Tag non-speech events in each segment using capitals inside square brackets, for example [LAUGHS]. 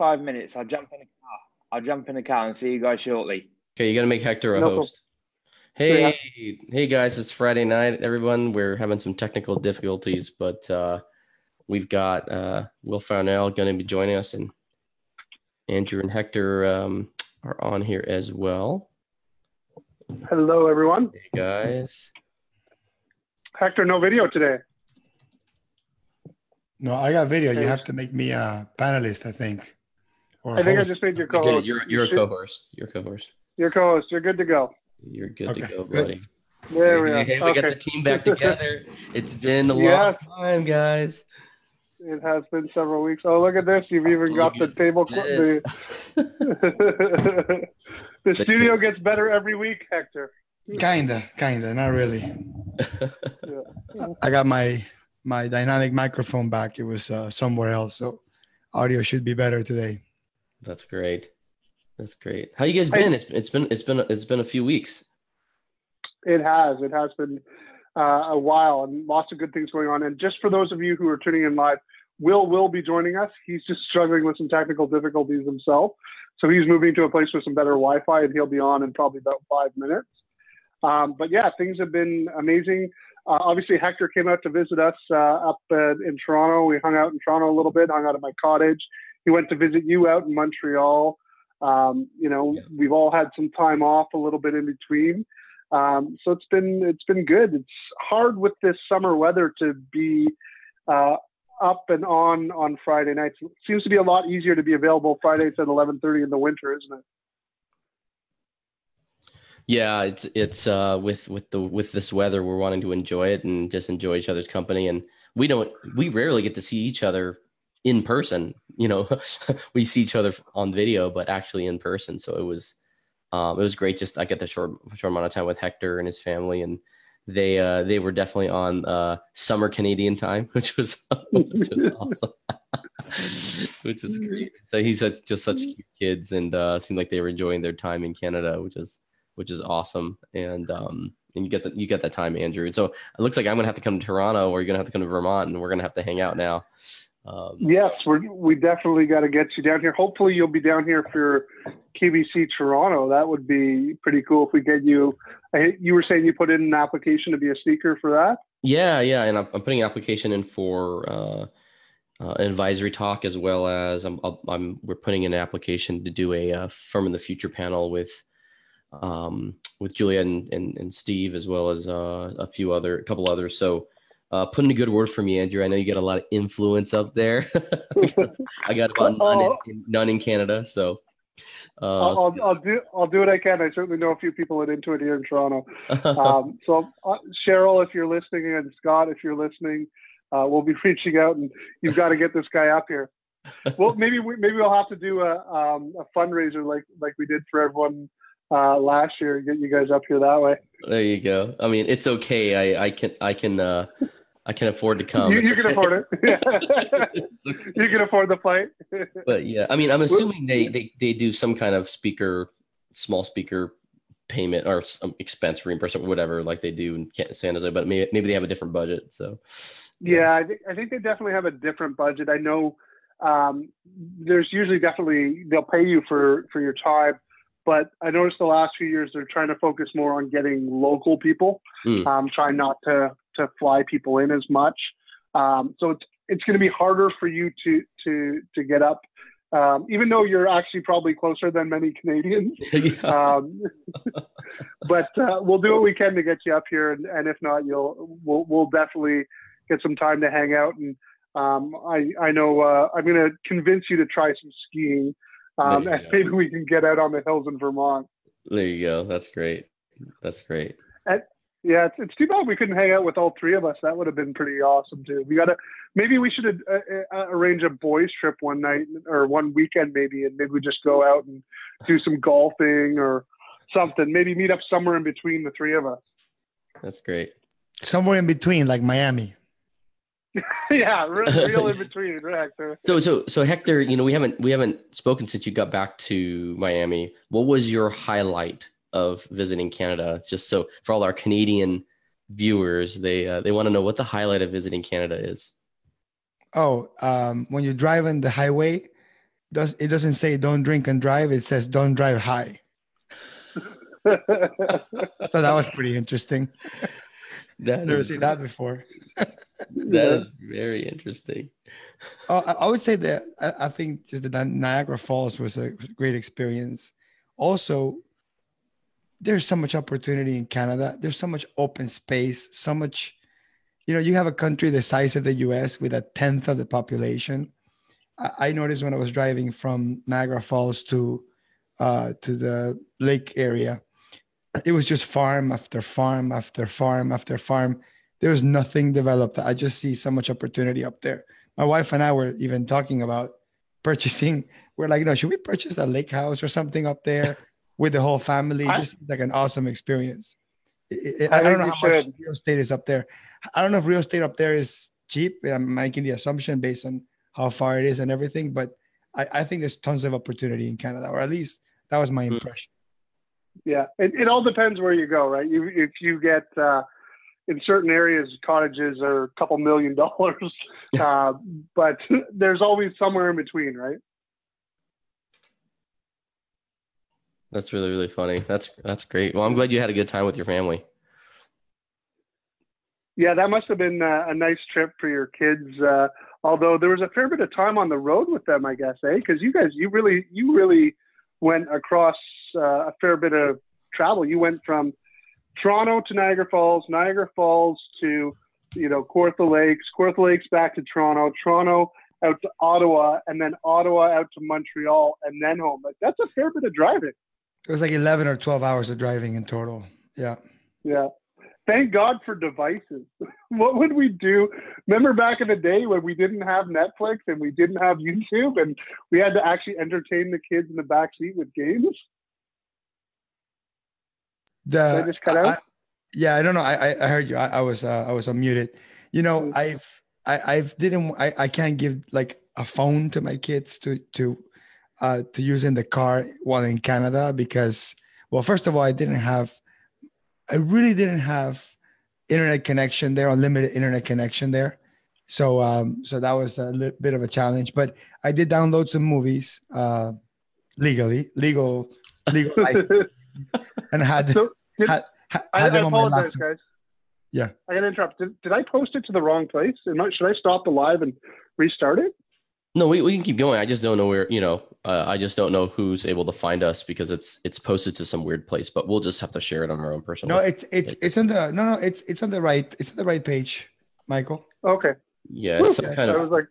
five minutes. I'll jump in the car. I'll jump in the car and see you guys shortly. Okay, you got to make Hector a No host. Hey, hey guys, it's Friday night. Everyone, we're having some technical difficulties, but uh, we've got uh, Will Farnell going to be joining us, and Andrew and Hector um, are on here as well. Hello, everyone. Hey guys. Hector, no video today. No, I got video. You have to make me a panelist, I think. Or I think I just made your co-host. good. you're, you're a should- co-host. You're a co-host. Your co-host. You're good to go. You're good to Okay, go, good. buddy. There we Hey, are. hey, we got the team back together. [LAUGHS] It's been a long Yes. time, guys. It has been several weeks. Oh, look at this. You've even got the table. this. The, [LAUGHS] the The studio gets better every week, Hector. Kinda, kinda, not really. [LAUGHS] I got my my dynamic microphone back. It was uh, somewhere else, so audio should be better today. That's great. That's great. How you guys been? It's it's been it's been it's been a few weeks. It has. It has been uh, a while and lots of good things going on. And just for those of you who are tuning in live, Will will be joining us. He's just struggling with some technical difficulties himself. So he's moving to a place with some better Wi Fi and he'll be on in probably about five minutes. Um, but yeah, things have been amazing. Uh, obviously, Hector came out to visit us uh, up uh, in Toronto. We hung out in Toronto a little bit, hung out at my cottage. He went to visit you out in Montreal. Um, you know, Yeah. we've all had some time off a little bit in between. Um, so it's been it's been good. It's hard with this summer weather to be uh, up and on on Friday nights. It seems to be a lot easier to be available Fridays at 11:30 in the winter, isn't it? Yeah, it's it's uh with with the with this weather, we're wanting to enjoy it and just enjoy each other's company. And we don't we rarely get to see each other in person. You know, [LAUGHS] we see each other on video, but actually in person. So it was um it was great. Just I get the short short amount of time with Hector and his family, and they uh they were definitely on uh summer Canadian time, [LAUGHS] which was [LAUGHS] which was awesome. which is great. So he's such just such cute kids, and uh seemed like they were enjoying their time in Canada, which is which is awesome. And um, and you get the you get that time, Andrew. And so it looks like I'm gonna have to come to Toronto, or you're gonna have to come to Vermont, and we're gonna have to hang out now. Um, Yes, we're, we definitely got to get you down here. Hopefully, you'll be down here for QBC Toronto. That would be pretty cool if we get you. I, you were saying you put in an application to be a speaker for that. Yeah, yeah, and I'm, I'm putting an application in for uh, uh, an advisory talk as well as I'm, I'm we're putting in an application to do a uh, firm in the future panel with um, with Julia and, and, and Steve as well as uh, a few other a couple others. So uh, put in a good word for me, Andrew. I know you get a lot of influence up there. [LAUGHS] I got about [LAUGHS] none in, none in Canada, so. Uh, I'll, I'll, I'll do I'll do what I can. I certainly know a few people at Intuit here in Toronto. [LAUGHS] Um, so uh, Cheryl, if you're listening, and Scott, if you're listening, uh, we'll be reaching out, and you've got to get this guy up here. Well, maybe we, maybe we'll have to do a um, a fundraiser like like we did for everyone uh, last year. Get you guys up here that way. There you go. I mean, it's okay. I, I can I can uh I can afford to come. you, you can okay. afford it. [LAUGHS] [LAUGHS] Okay. you can afford the flight. [LAUGHS] But yeah, I mean, I'm assuming they they they do some kind of speaker, small speaker payment or some expense reimbursement, whatever, like they do in San Jose. But maybe maybe they have a different budget. So Yeah, I think I think they definitely have a different budget. I know um, there's usually definitely they'll pay you for for your time, but I noticed the last few years they're trying to focus more on getting local people, Mm. um, trying not to to fly people in as much. Um, so it's it's going to be harder for you to to to get up, um, even though you're actually probably closer than many Canadians. [LAUGHS] yeah. Um, but uh, we'll do what we can to get you up here, and, and if not, you'll we'll, we'll definitely get some time to hang out. And um, I I know uh, I'm going to convince you to try some skiing, um, and go. maybe we can get out on the hills in Vermont. there you go. That's great. That's great. Yeah, it's, it's too bad we couldn't hang out with all three of us. That would have been pretty awesome too. We got to maybe we should uh, uh, arrange a boys trip one night or one weekend maybe, and maybe we just go out and do some golfing or something. Maybe meet up somewhere in between the three of us. That's great. Somewhere in between, like Miami. [LAUGHS] yeah, real, real in between, right? So, So so so Hector, you know, we haven't we haven't spoken since you got back to Miami. What was your highlight of visiting Canada? Just so for all our Canadian viewers, they uh, they want to know what the highlight of visiting Canada is. Oh, um, when you're driving the highway does it doesn't say don't drink and drive. It says don't drive high. [LAUGHS] so that was pretty interesting. That Never is, seen that before. [LAUGHS] that is very interesting. Oh, I I would say that I, I think just the Niagara Falls was a great experience. Also, there's so much opportunity in Canada. There's so much open space, so much, you know, you have a country the size of the US with a tenth of the population. I, noticed when I was driving from Niagara Falls to uh, to the lake area, it was just farm after farm after farm after farm. There was nothing developed. I just see so much opportunity up there. My wife and I were even talking about purchasing. We're like, no, should we purchase a lake house or something up there with the whole family? I- just like an awesome experience. I, I- I I don't know how much real estate is up there. I don't know if real estate up there is cheap. I'm making the assumption based on how far it is and everything, but I, I think there's tons of opportunity in Canada, or at least that was my Hmm. impression. Yeah, it, it all depends where you go, right? You, if you get uh, in certain areas, cottages are a couple million dollars, uh, but [LAUGHS] there's always somewhere in between, right? That's really really funny. That's that's great. Well, I'm glad you had a good time with your family. Yeah, that must have been uh, a nice trip for your kids. Uh, although there was a fair bit of time on the road with them, I guess, eh? Because you guys, you really, you really went across uh, a fair bit of travel. You went from Toronto to Niagara Falls, Niagara Falls to, you know, Kawartha Lakes, Kawartha Lakes back to Toronto, Toronto out to Ottawa, and then Ottawa out to Montreal, and then home. Like that's a fair bit of driving. It was like 11 or 12 hours of driving in total. Yeah. Yeah. Thank God for devices. [LAUGHS] what would we do? Remember back in the day when we didn't have Netflix and we didn't have YouTube and we had to actually entertain the kids in the back seat with games? The, Did I just cut I- out? yeah, I don't know. I I, I heard you. I, I was uh, I was unmuted. You know, Mm. I've I I've didn't I, I can't give like a phone to my kids to to uh to use in the car while in Canada because well, first of all, I didn't have I really didn't have internet connection there, unlimited internet connection there. So um so that was a little bit of a challenge, but I did download some movies uh legally, legal legal [LAUGHS] and had so did, had, had I, I them on my apologize, laptop. guys. Yeah. I got to interrupt. Did, did I post it to the wrong place? Should I stop the live and restart it? No, we, we can keep going. I just don't know where, you know, uh, I just don't know who's able to find us because it's it's posted to some weird place, but we'll just have to share it on our own personal. No, it's it's it's on the no no it's it's on the right it's on the right page, Michael. Okay. yeah, it's some Okay, kind I of was like,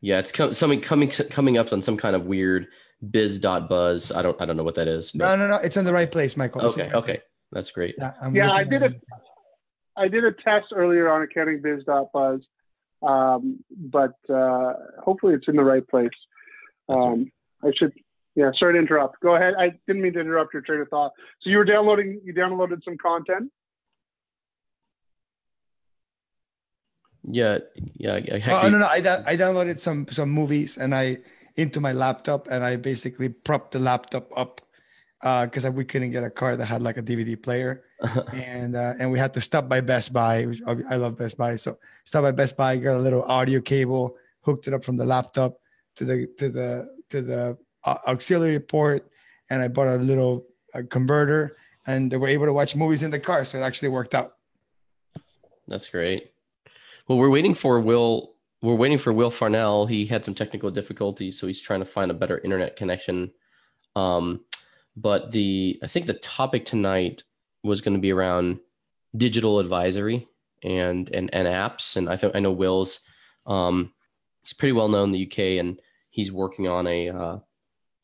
yeah, it's com- something coming coming up on some kind of weird biz dot buzz. I don't I don't know what that is. No But, no no, no, it's on the right place, Michael. It's okay, right okay, that's great. Yeah, I'm Yeah, I did at it. I did a test earlier on accountingbiz.buzz, um, but uh, hopefully it's in the right place. Um, I should. Yeah, sorry to interrupt. Go ahead. I didn't mean to interrupt your train of thought. So you were downloading. You downloaded some content. Yeah, yeah. I- heck, Oh no no, I I downloaded some some movies and I into my laptop and I basically propped the laptop up because we couldn't get a car that had like a DVD player [LAUGHS] and uh, and we had to stop by Best Buy. Which I love Best Buy, so stop by Best Buy, got a little audio cable, hooked it up from the laptop to the to the to the auxiliary port, and I bought a little uh converter, and they were able to watch movies in the car, so it actually worked out. That's great. Well, we're waiting for Will. We're waiting for Will Farnell. He had some technical difficulties, so he's trying to find a better internet connection. Um, but the I think the topic tonight was going to be around digital advisory and and and apps. And I think I know Will's. Um, he's pretty well known in the UK, and he's working on a uh,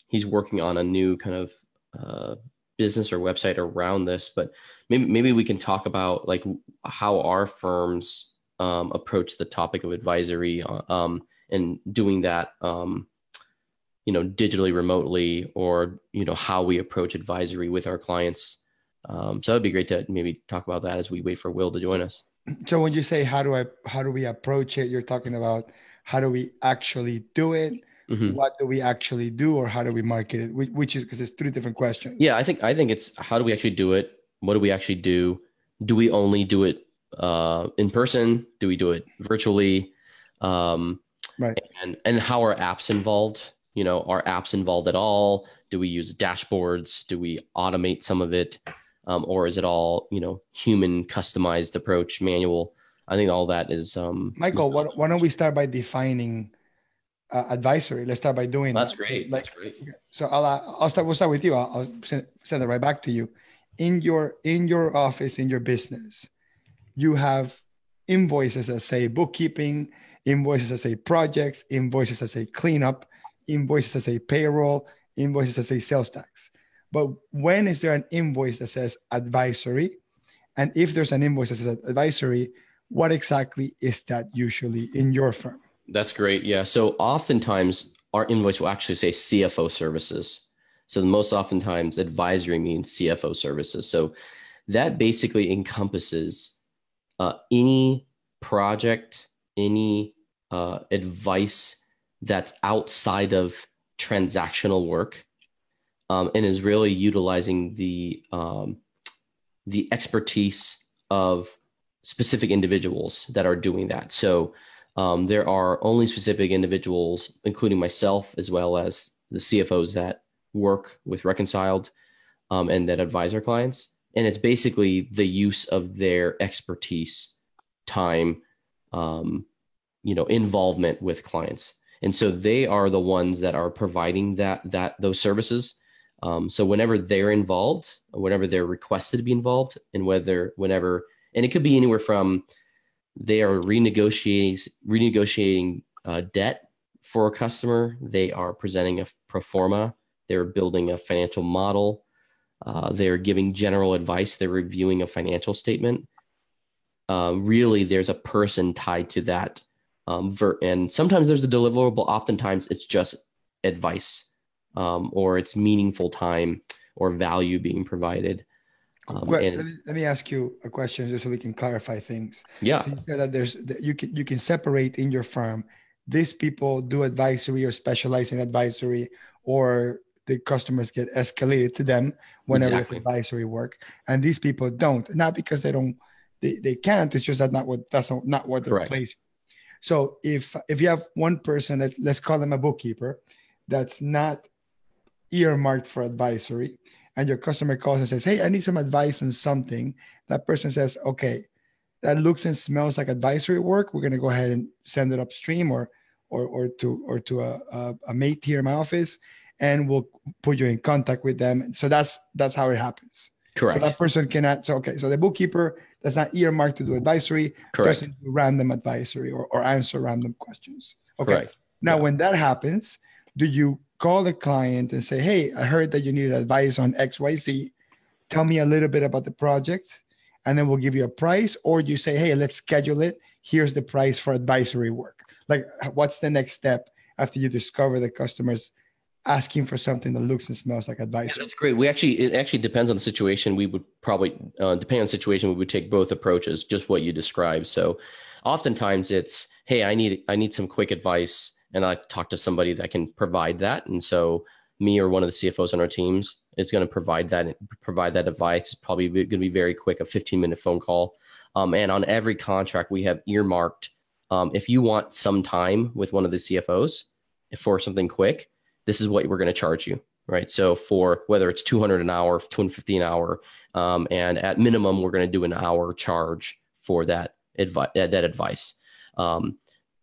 he's working on a new kind of uh, business or website around this. But maybe maybe we can talk about like how our firms um, approach the topic of advisory uh, um, and doing that um, you know digitally remotely or you know how we approach advisory with our clients. Um, so that'd be great to maybe talk about that as we wait for will to join us. So when you say how do I how do we approach it, you're talking about how do we actually do it, Mhm. what do we actually do, or how do we market it? Which, which is because it's three different questions. yeah i think i think it's how do we actually do it? What do we actually do? Do we only do it uh, in person? Do we do it virtually? Um, Right. and and how are apps involved you know, are apps involved at all? Do we use dashboards? Do we automate some of it? Um, or is it all, you know, human customized approach, manual? I think all that is. Um, Michael, why, why don't we start by defining uh, advisory? Let's start by doing that's that. great. Like, that's great. so I'll uh, I'll start. We'll start with you. I'll, I'll send, send it right back to you. In your in your office in your business, you have invoices that say bookkeeping, invoices that say projects, invoices that say cleanup, invoices that say payroll, invoices that say sales tax. But when is there an invoice that says advisory? And if there's an invoice that says advisory, what exactly is that usually in your firm? That's great. Yeah. So oftentimes our invoice will actually say CFO services. So the most oftentimes advisory means CFO services. So that basically encompasses uh, any project, any uh, advice that's outside of transactional work, um, and is really utilizing the um, the expertise of specific individuals that are doing that. So um, there are only specific individuals, including myself, as well as the CFOs that work with Reconciled um, and that advise our clients. And it's basically the use of their expertise, time, um, you know, involvement with clients. And so they are the ones that are providing that that those services. Um, so whenever they're involved, whenever they're requested to be involved, and whether whenever and it could be anywhere from they are renegotiating renegotiating uh, debt for a customer. They are presenting a pro forma. They're building a financial model. Uh, they're giving general advice. They're reviewing a financial statement. Uh, really, there's a person tied to that. Um, ver- and sometimes there's a deliverable. Oftentimes, it's just advice um, or it's meaningful time or value being provided. Um, Well, let, me, let me ask you a question just so we can clarify things. yeah, So you said that there's that you can you can separate in your firm. These people do advisory or specialize in advisory, or the customers get escalated to them whenever Exactly. it's advisory work, and these people don't. Not because they don't, they, they can't. It's just that not what that's not, not what Correct. placed. So if if you have one person that let's call them a bookkeeper, that's not earmarked for advisory, and your customer calls and says, "Hey, I need some advice on something," that person says, "Okay." that looks and smells like advisory work, we're to go ahead and send it upstream or or or to or to a, a, a mate here in my office, and we'll put you in contact with them. So that's that's how it happens. Correct. So that person cannot. So okay, so the bookkeeper that's not earmarked to do advisory correct. do random advisory or, or answer random questions. Okay. Correct. Now, Yeah. when that happens, do you call the client and say, "Hey, I heard that you needed advice on X, Y, Z. Tell me a little bit about the project, and then we'll give you a price." Or do you say, "Hey, let's schedule it. Here's the price for advisory work." Like, what's the next step after you discover the customers asking for something that looks and smells like Yeah, that's great. We actually, it actually depends on the situation. We would probably, uh, depending on the situation, we would take both approaches, just what you described. So oftentimes it's, hey, I need, I need some quick advice. And I talk to somebody that can provide that. And so me or one of the CFOs on our teams is going to provide that, provide that advice. It's probably going to be very quick, a 15 minute phone call. Um, and on every contract we have earmarked, um, if you want some time with one of the CFOs for something quick, this is what we're going to charge you right? So for whether it's 200 an hour, 250 an hour, um, and at minimum, we're going to do an hour charge for that advice. That advice. Um,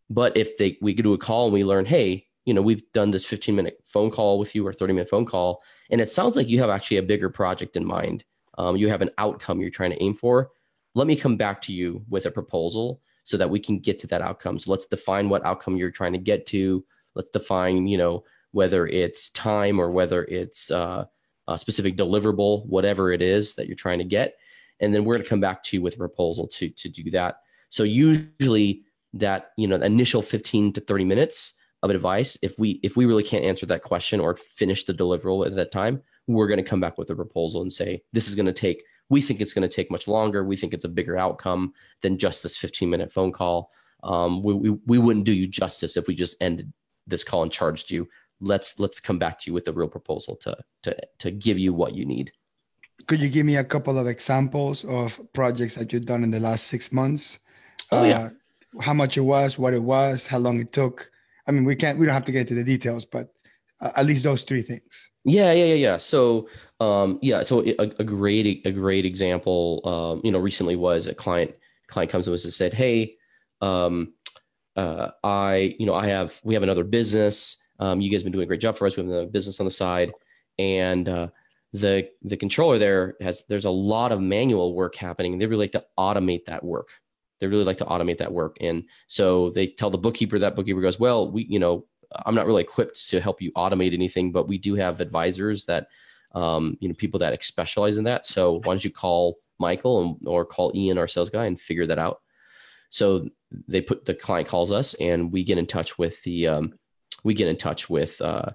but if they we do a call and we learn, hey, you know, we've done this 15 minute phone call with you or 30 minute phone call, and it sounds like you have actually a bigger project in mind. Um, you have an outcome you're trying to aim for. Let me come back to you with a proposal so that we can get to that outcome. So let's define what outcome you're trying to get to. Let's define, you know, whether it's time or whether it's uh, a specific deliverable, whatever it is that you're trying to get, and then we're going to come back to you with a proposal to to do that. So usually that you know initial 15 to 30 minutes of advice, if we if we really can't answer that question or finish the deliverable at that time, we're going to come back with a proposal and say this is going to take. We think it's going to take much longer. We think it's a bigger outcome than just this 15 minute phone call. Um, we, we we wouldn't do you justice if we just ended this call and charged you let's let's come back to you with a real proposal to to to give you what you need Could you give me a couple of examples of projects that you've done in the last six months? Oh, yeah. Uh, how much it was, what it was, how long it took. I mean, we can't, we don't have to get into the details, but uh, at least those three things. Yeah, yeah, yeah, yeah. So, um, yeah, so a, a great, a great example, um, you know, recently was a client, client comes to us and said, Hey, um, uh, I, you know, I have, we have another business. Um, you guys been doing a great job for us. We have a business on the side and, uh, the, the controller there has, there's a lot of manual work happening. They really like to automate that work. They really like to automate that work. And so they tell the bookkeeper that bookkeeper goes, well, we, you know, I'm not really equipped to help you automate anything, but we do have advisors that, um, you know, people that specialize in that. So why don't you call Michael and, or call Ian, our sales guy, and figure that out. So they put the client calls us, and we get in touch with the, um, we get in touch with, uh,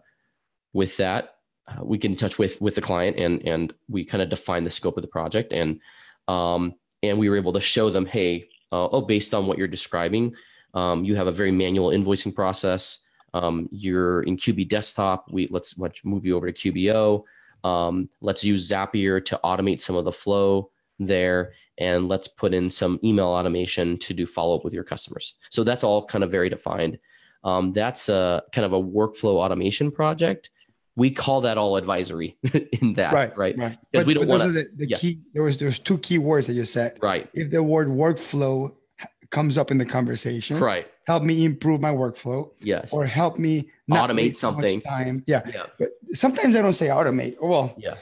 with that. Uh, we get in touch with with the client, and and we kind of define the scope of the project, and um, and we were able to show them, hey, uh, oh, based on what you're describing, um, you have a very manual invoicing process um, you're in QB desktop. We let's, let's move you over to QBO. Um, let's use Zapier to automate some of the flow there, and let's put in some email automation to do follow up with your customers. So that's all kind of very defined. Um, that's a kind of a workflow automation project. We call that all advisory [LAUGHS] in that, right? Right. right. Because we don't want to. The, the yeah. key. There was there's two key words that you said. Right. If the word workflow comes up in the conversation, right? help me improve my workflow. Yes. Or help me automate something. Time. Yeah. yeah. But sometimes I don't say automate. Well, yeah.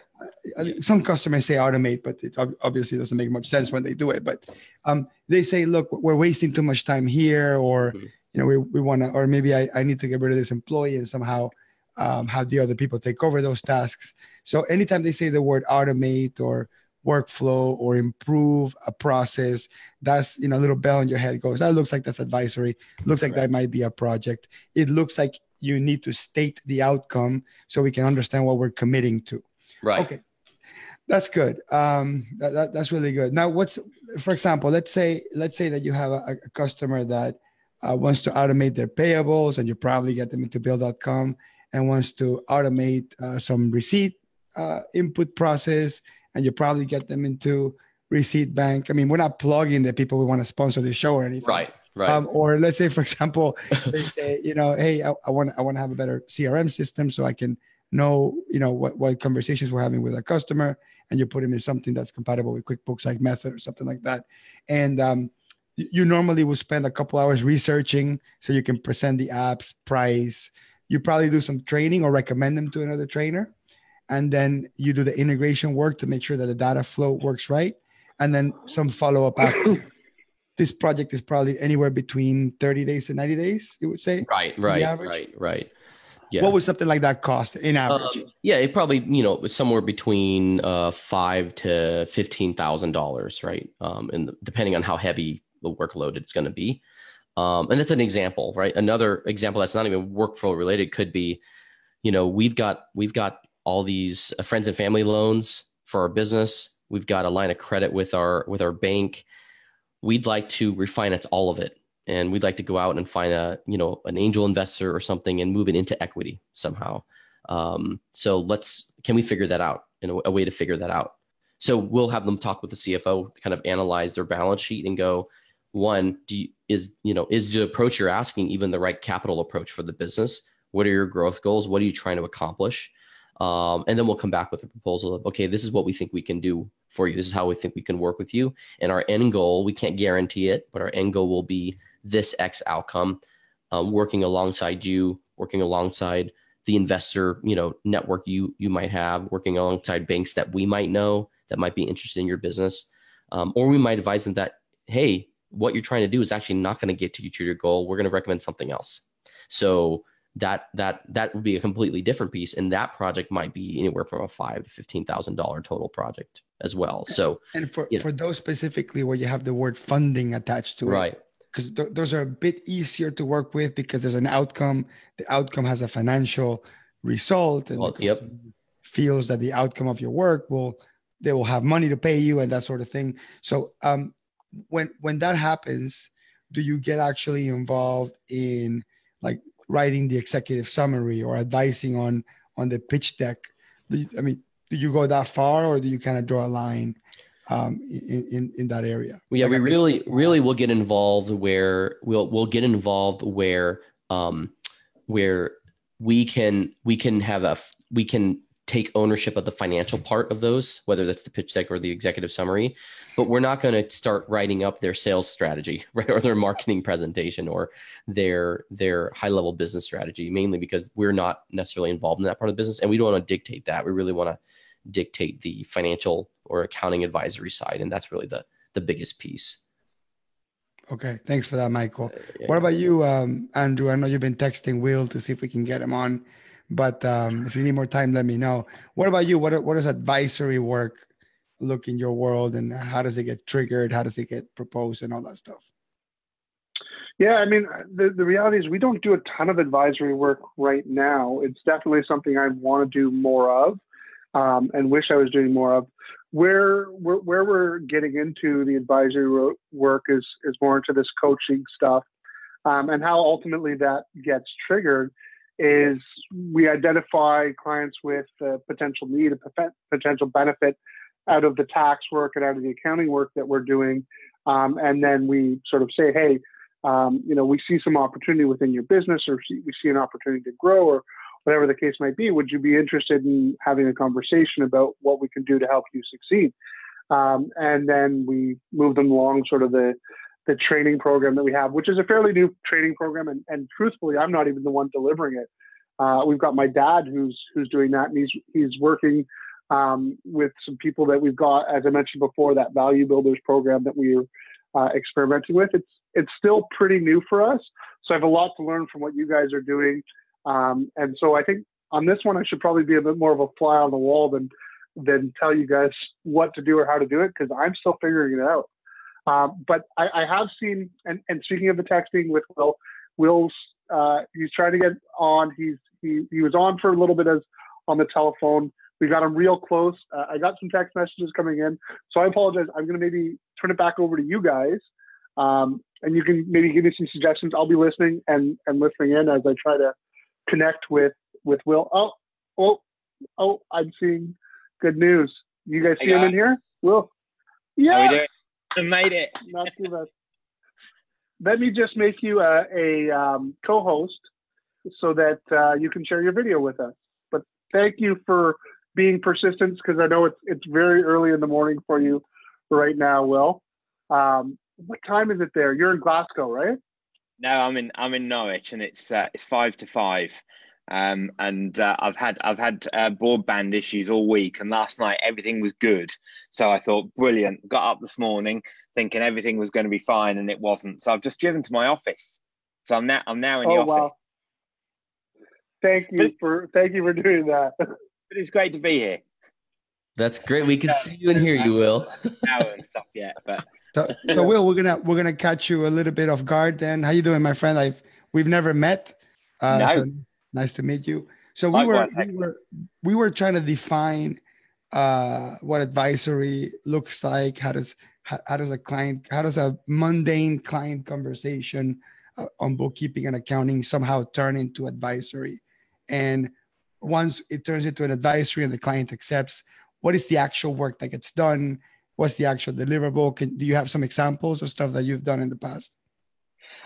Some customers say automate, but it obviously doesn't make much sense when they do it. But um, they say, look, we're wasting too much time here, or mm-hmm. You know, we, we want to, or maybe I, I need to get rid of this employee and somehow um, have the other people take over those tasks. So anytime they say the word automate or workflow or improve a process that's you know a little bell in your head goes that looks like that's advisory. Looks like right. that might be a project. It looks like you need to state the outcome so we can understand what we're committing to. Right. Okay. That's good. Um that, that, that's really good. Now what's for example let's say let's say that you have a, a customer that uh, wants to automate their payables and you probably get them into bill.com and wants to automate uh, some receipt uh, input process and you probably get them into Receipt Bank. I mean, we're not plugging the people we want to sponsor the show or anything. Right. Right. Um, or let's say, for example, [LAUGHS] they say, you know, hey, I, want I want to have a better CRM system so I can know, you know, what, what conversations we're having with our customer, and you put them in something that's compatible with QuickBooks, like Method or something like that. And um, you normally would spend a couple hours researching so you can present the apps, price. You probably do some training or recommend them to another trainer. And then you do the integration work to make sure that the data flow works right. And then some follow-up [CLEARS THROAT] after. This project is probably anywhere between 30 days to 90 days you would say right right right right. Yeah. What would something like that cost in average? um, yeah it probably you know it's somewhere between uh five to fifteen thousand dollars right? Um and depending on how heavy the workload it's going to be um and that's an example right another example that's not even workflow related could be you know we've got we've got all these uh, friends and family loans for our business. We've got a line of credit with our with our bank. We'd like to refinance all of it, and we'd like to go out and find a you know an angel investor or something and move it into equity somehow. Um, so let's can we figure that out? In a, a way to figure that out. So we'll have them talk with the CFO, kind of analyze their balance sheet and go, one, do you, is you know is the approach you're asking even the right capital approach for the business? What are your growth goals? What are you trying to accomplish? Um, and then we'll come back with a proposal of, okay, this is what we think we can do for you. This is how we think we can work with you. And our end goal, we can't guarantee it, but our end goal will be this X outcome, um, working alongside you, working alongside the investor, you know, network you you might have, working alongside banks that we might know that might be interested in your business, um, or we might advise them that, hey, what you're trying to do is actually not going to get to you to your goal. We're going to recommend something else. So that that that would be a completely different piece and that project might be anywhere from a five to fifteen thousand dollar total project as well so and for for know. those specifically where you have the word funding attached to it right because th- those are a bit easier to work with because there's an outcome the outcome has a financial result and well, yep feels that the outcome of your work will they will have money to pay you and that sort of thing so um when when that happens do you get actually involved in like writing the executive summary or advising on on the pitch deck? You, i mean do you go that far or do you kind of draw a line um, in, in, in that area? Yeah like we really really will get involved where we'll we'll get involved where um, where we can we can have a we can take ownership of the financial part of those, whether that's the pitch deck or the executive summary. But we're not going to start writing up their sales strategy, [LAUGHS] right, or their marketing presentation, or their their high level business strategy. Mainly because we're not necessarily involved in that part of the business, and we don't want to dictate that. We really want to dictate the financial or accounting advisory side, and that's really the the biggest piece. Okay, thanks for that, Michael. Uh, yeah. What about you, um, Andrew? I know you've been texting Will to see if we can get him on but um, if you need more time, let me know. What about you? What what does advisory work look in your world, and how does it get triggered? How does it get proposed, and all that stuff? Yeah, I mean, the, the reality is we don't do a ton of advisory work right now. It's definitely something I want to do more of um, and wish I was doing more of. Where, where, we're getting into the advisory work is, is more into this coaching stuff um, and how ultimately that gets triggered is we identify clients with a potential need, a potential benefit out of the tax work and out of the accounting work that we're doing. Um, and then we sort of say, hey, um, you know, we see some opportunity within your business or we see an opportunity to grow or whatever the case might be. Would you be interested in having a conversation about what we can do to help you succeed? Um, and then we move them along sort of the the training program that we have, which is a fairly new training program. And, and truthfully, I'm not even the one delivering it. Uh, we've got my dad who's who's doing that, and he's he's working um, with some people that we've got, as I mentioned before, that value builders program that we're uh, experimenting with. It's it's still pretty new for us, so I have a lot to learn from what you guys are doing. Um, and so I think on this one, I should probably be a bit more of a fly on the wall than than tell you guys what to do or how to do it because I'm still figuring it out. Um, but I, I, have seen, and, and, speaking of the texting with Will, Will's uh, he's trying to get on. He's he he was on for a little bit as on the telephone. We got him real close. Uh, I got some text messages coming in, so I apologize. I'm going to maybe turn it back over to you guys, um, and you can maybe give me some suggestions. I'll be listening and and listening in as I try to connect with with Will. Oh oh oh! I'm seeing good news. You guys see him in here, Will? Yeah. I made it. Not too bad. Let me just make you a, a um, co-host so that uh, you can share your video with us. But thank you for being persistent because I know it's it's very early in the morning for you right now, Will. Um, what time is it there? You're in Glasgow, right? No, I'm in I'm in Norwich, and it's uh, it's five to five. Um, and uh, I've had I've had uh, broadband issues all week, and last night everything was good. So I thought, brilliant. Got up this morning thinking everything was going to be fine, and it wasn't. So I've just driven to my office. So I'm now I'm now in the oh, office. Wow. Thank you but, for thank you for doing that. But it's great to be here. That's great. We can see you and hear you, Will. and stuff yet, but. [LAUGHS] So, so Will, we're gonna we're gonna catch you a little bit off guard. Then, how you doing, my friend? I've we've never met. Uh, no. So Nice to meet you. So we were, we were we were trying to define uh, what advisory looks like. How does how, how, does a client how does a mundane client conversation uh, on bookkeeping and accounting somehow turn into advisory? And once it turns into an advisory and the client accepts, what is the actual work that gets done? What's the actual deliverable? Can, do you have some examples of stuff that you've done in the past?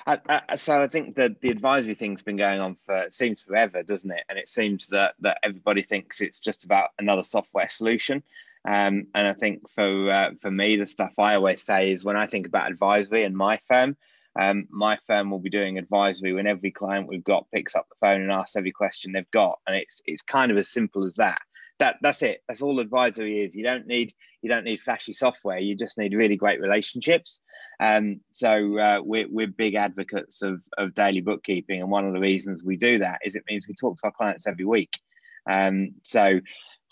I, I, so I think that the advisory thing's been going on for seems forever, doesn't it? And it seems that that everybody thinks it's just about another software solution. Um, and I think for uh, for me, the stuff I always say is when I think about advisory and my firm, um, my firm will be doing advisory when every client we've got picks up the phone and asks every question they've got, and it's it's kind of as simple as that that that's it. That's all advisory is. You don't need you don't need flashy software. You just need really great relationships. Um, so uh, we're we're big advocates of of daily bookkeeping, and one of the reasons we do that is it means we talk to our clients every week. Um, so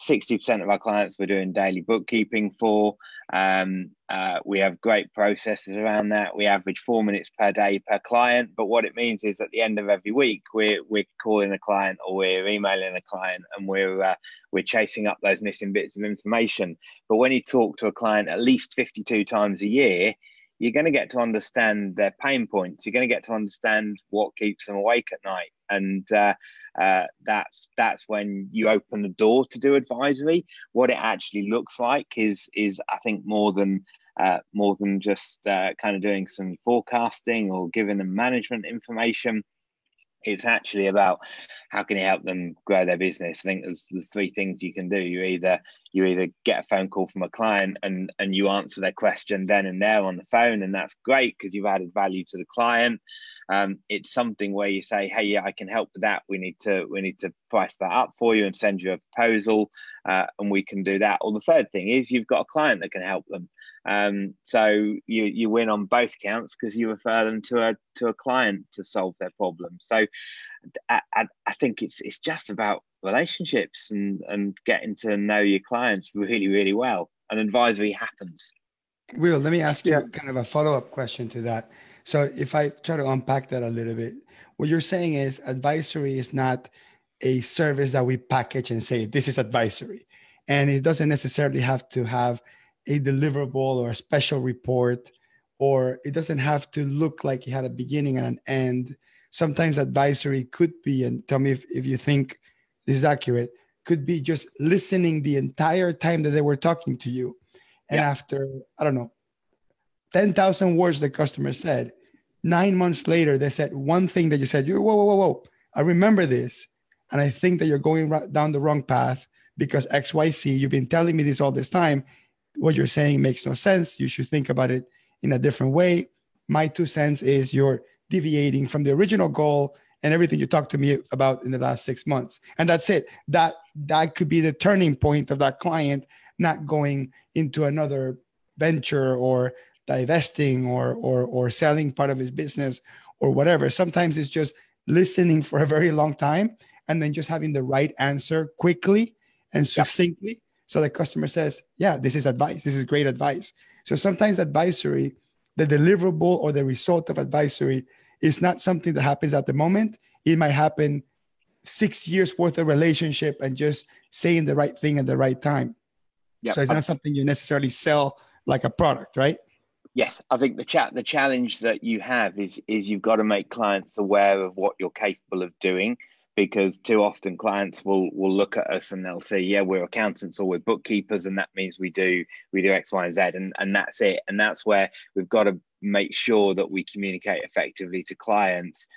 60% of our clients we're doing daily bookkeeping for. Um, uh, we have great processes around that. We average four minutes per day per client. But what it means is at the end of every week, we're, we're calling a client or we're emailing a client and we're, uh, we're chasing up those missing bits of information. But when you talk to a client at least 52 times a year, you're going to get to understand their pain points. You're going to get to understand what keeps them awake at night, and uh, uh, that's that's when you open the door to do advisory. What it actually looks like is is I think more than uh, more than just uh, kind of doing some forecasting or giving them management information. It's actually about how can you help them grow their business. I think there's, there's three things you can do. You either you either get a phone call from a client and and you answer their question then and there on the phone, and that's great because you've added value to the client. Um, it's something where you say, hey, yeah, I can help with that. We need to we need to price that up for you and send you a proposal, uh, and we can do that. Or the third thing is you've got a client that can help them. Um, so you you win on both counts because you refer them to a to a client to solve their problem. So I, I, I think it's it's just about relationships and and getting to know your clients really really well. And advisory happens. Will, let me ask you yeah. kind of a follow up question to that. So if I try to unpack that a little bit, what you're saying is advisory is not a service that we package and say this is advisory, and it doesn't necessarily have to have a deliverable or a special report, or it doesn't have to look like it had a beginning and an end. Sometimes advisory could be, and tell me if, if you think this is accurate, could be just listening the entire time that they were talking to you. And yeah. after, I don't know, 10,000 words the customer said, nine months later, they said one thing that you said, you whoa, whoa, whoa, whoa, I remember this. And I think that you're going down the wrong path because XYZ, you've been telling me this all this time what you're saying makes no sense. You should think about it in a different way. My two cents is you're deviating from the original goal and everything you talked to me about in the last six months. And that's it. That that could be the turning point of that client not going into another venture or divesting or or or selling part of his business or whatever. Sometimes it's just listening for a very long time and then just having the right answer quickly and succinctly so the customer says, yeah, this is advice. This is great advice. So sometimes advisory, the deliverable or the result of advisory is not something that happens at the moment. It might happen six years worth of relationship and just saying the right thing at the right time. Yep. So it's not something you necessarily sell like a product, right? Yes, I think the chat the challenge that you have is is you've got to make clients aware of what you're capable of doing because too often clients will will look at us and they'll say yeah we're accountants or we're bookkeepers and that means we do we do x y and z and and that's it and that's where we've got to make sure that we communicate effectively to clients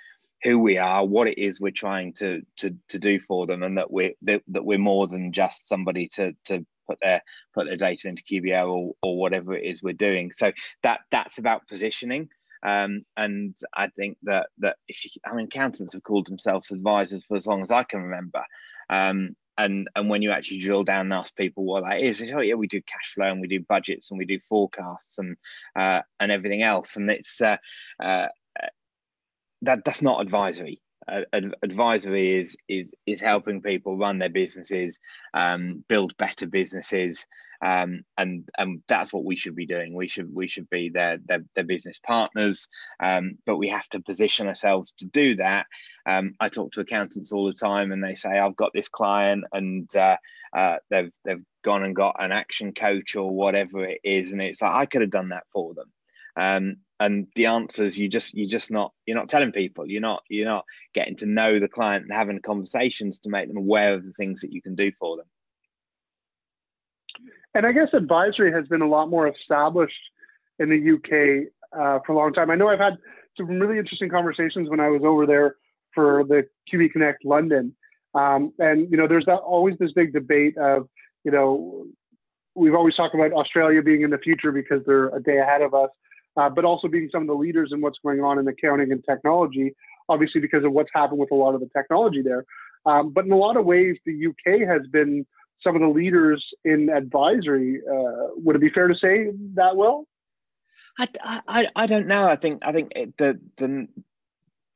who we are what it is we're trying to to, to do for them and that we're that, that we're more than just somebody to to put their put their data into QBO or, or whatever it is we're doing so that that's about positioning um, and I think that that if you, I mean, accountants have called themselves advisors for as long as I can remember. Um, and and when you actually drill down and ask people what that is, say, oh yeah, we do cash flow and we do budgets and we do forecasts and uh, and everything else. And it's uh, uh, that that's not advisory. Uh, advisory is is is helping people run their businesses, um, build better businesses, um, and and that's what we should be doing. We should we should be their their, their business partners, um, but we have to position ourselves to do that. Um, I talk to accountants all the time, and they say, "I've got this client, and uh, uh, they've they've gone and got an action coach or whatever it is," and it's like I could have done that for them. Um, and the answers you just you just not you're not telling people you're not you're not getting to know the client and having conversations to make them aware of the things that you can do for them and I guess advisory has been a lot more established in the UK uh, for a long time. I know I've had some really interesting conversations when I was over there for the QB Connect London, um, and you know, there's that, always this big debate of you know, we've always talked about Australia being in the future because they're a day ahead of us, uh, but also being some of the leaders in what's going on in accounting and technology. Obviously, because of what's happened with a lot of the technology there, um, but in a lot of ways, the UK has been some of the leaders in advisory. Uh, would it be fair to say that well? I, I, I don't know. I think I think the the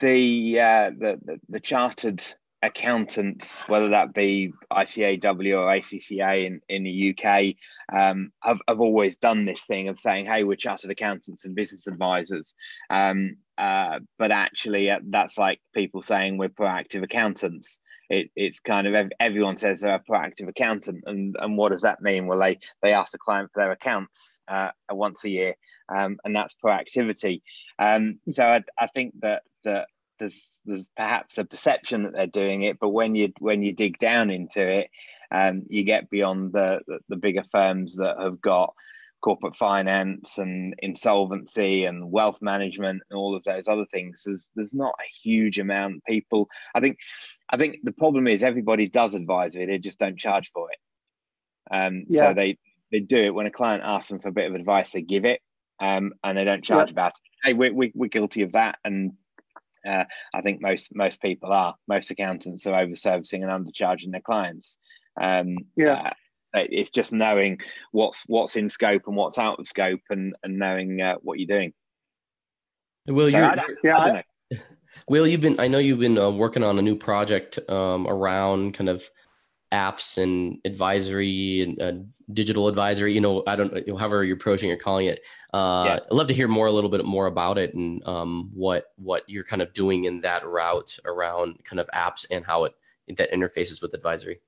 the uh, the, the chartered accountants, whether that be ICAEW or ACCA in, in the UK, um, have, have always done this thing of saying, hey, we're chartered accountants and business advisors. Um, uh, but actually, uh, that's like people saying we're proactive accountants it, it's kind of everyone says they're a proactive accountant, and and what does that mean? Well, they they ask the client for their accounts uh, once a year, um, and that's proactivity. Um, so I, I think that that there's there's perhaps a perception that they're doing it, but when you when you dig down into it, um, you get beyond the, the, bigger firms that have got corporate finance and insolvency and wealth management and all of those other things. There's there's not a huge amount. of People, I think, I think the problem is everybody does advisory, they just don't charge for it. Um, yeah. So they they do it when a client asks them for a bit of advice, they give it, um, and they don't charge yeah. about it. Hey, we, we, we're guilty of that, and uh, I think most most people are. Most accountants are over servicing and undercharging their clients. Um, yeah. Uh, it's just knowing what's what's in scope and what's out of scope, and and knowing uh, what you're doing. Will you? yeah. [LAUGHS] Will you've been? I know you've been uh, working on a new project um, around kind of apps and advisory and uh, digital advisory. You know, I don't know, however you're approaching or calling it. Uh, yeah. I'd love to hear more, a little bit more about it and um, what what you're kind of doing in that route around kind of apps and how it that interfaces with advisory.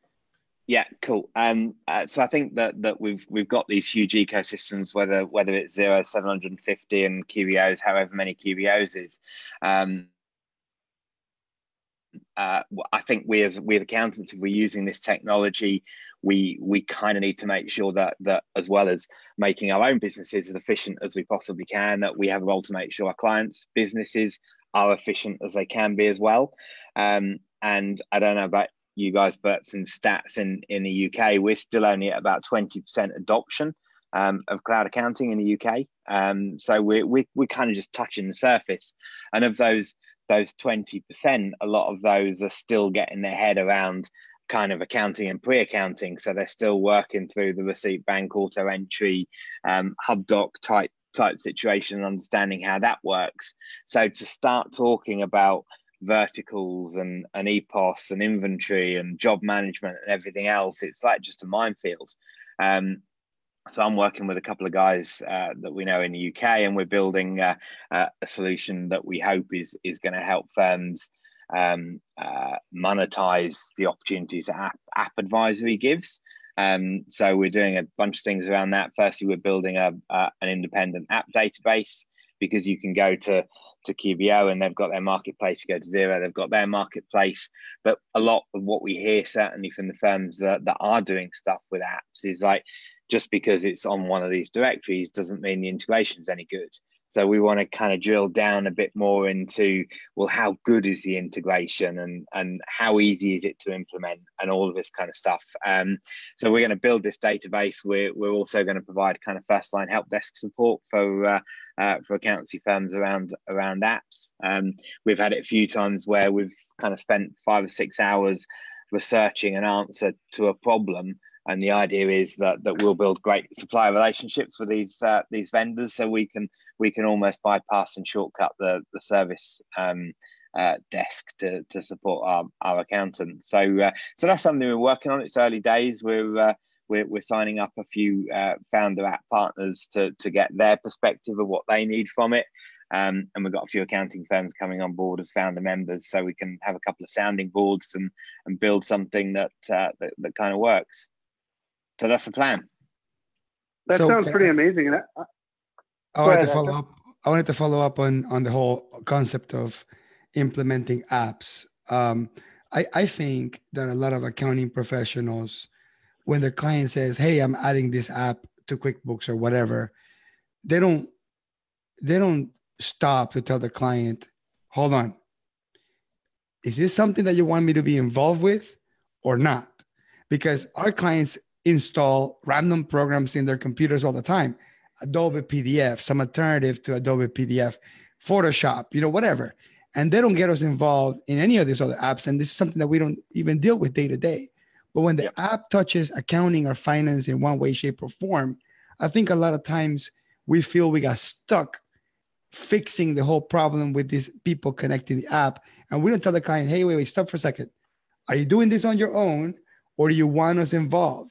Yeah, cool. Um, uh, so I think that that we've we've got these huge ecosystems, whether whether it's Xero, seven hundred and fifty, and QBOs, however many QBOs is. Um, uh, I think we as we as accountants, if we're using this technology, we we kind of need to make sure that that as well as making our own businesses as efficient as we possibly can, that we have a role to make sure our clients' businesses are efficient as they can be as well. Um, and I don't know about you guys, but some stats in in the UK, we're still only at about twenty percent adoption. Um, of cloud accounting in the UK. Um, so we're, we, we're kind of just touching the surface. And of those those 20%, a lot of those are still getting their head around kind of accounting and pre-accounting. So they're still working through the Receipt Bank auto entry, um, HubDoc type type situation and understanding how that works. So to start talking about verticals and, and EPOS and inventory and job management and everything else, it's like just a minefield. Um, so I'm working with a couple of guys uh, that we know in the UK, and we're building uh, uh, a solution that we hope is is going to help firms um, uh, monetize the opportunities that app, app advisory gives. Um, so we're doing a bunch of things around that. Firstly, we're building a, an independent app database because you can go to to QBO and they've got their marketplace. You go to Xero, they've got their marketplace. But a lot of what we hear, certainly from the firms that, that are doing stuff with apps, is like just because it's on one of these directories doesn't mean the integration is any good. So we want to kind of drill down a bit more into well, how good is the integration and and how easy is it to implement and all of this kind of stuff. Um, so we're going to build this database. We're we're also going to provide kind of first line help desk support for uh, uh, for accountancy firms around around apps. Um, we've had it a few times where we've kind of spent five or six hours researching an answer to a problem and the idea is that that we'll build great supplier relationships with these uh, these vendors so we can we can almost bypass and shortcut the the service um, uh, desk to, to support our, our accountant. So uh, so that's something we're working on. It's early days. We're uh, we're, we're signing up a few uh, founder app partners to, to get their perspective of what they need from it. Um, and we've got a few accounting firms coming on board as founder members so we can have a couple of sounding boards and and build something that uh, that, that kind of works so that's the plan. That so, sounds pretty amazing. And I, I wanted ahead, to follow up. I wanted to follow up on on the whole concept of implementing apps. Um, I, I think that a lot of accounting professionals, when the client says, "Hey, I'm adding this app to QuickBooks or whatever," they don't they don't stop to tell the client, "Hold on, is this something that you want me to be involved with or not?" Because our clients install random programs in their computers all the time. Adobe pdf some alternative to adobe pdf photoshop you know whatever. And they don't get us involved in any of these other apps. And this is something that we don't even deal with day to day. But when the yep. app touches accounting or finance in one way shape or form i think a lot of times we feel we got stuck fixing the whole problem with these people connecting the app. And we don't tell the client hey wait wait stop for a second. Are you doing this on your own or do you want us involved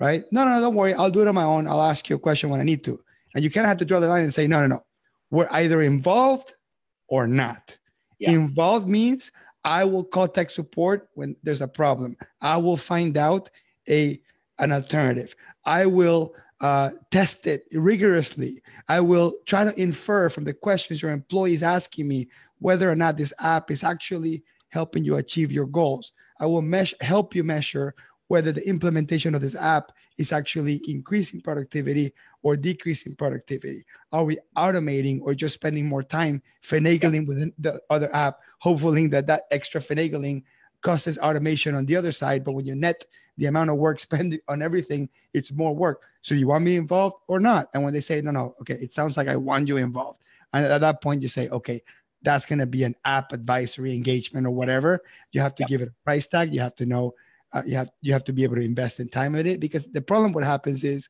right? No, no, don't worry. I'll do it on my own. I'll ask you a question when I need to. And you kind of have to draw the line and say, no, no, no. We're either involved or not. Yeah. Involved means I will call tech support when there's a problem. I will find out a an alternative. I will uh, test it rigorously. I will try to infer from the questions your employees asking me whether or not this app is actually helping you achieve your goals. I will mesh, help you measure whether the implementation of this app is actually increasing productivity or decreasing productivity. Are we automating or just spending more time finagling with the other app, hopefully that that extra finagling causes automation on the other side. But when you net the amount of work [LAUGHS] spent on everything, it's more work. So you want me involved or not? And when they say, no, no, okay, it sounds like I want you involved. And at that point, you say, okay, that's going to be an app advisory engagement or whatever. You have to give it a price tag. You have to know, uh, you have you have to be able to invest in time with it because the problem what happens is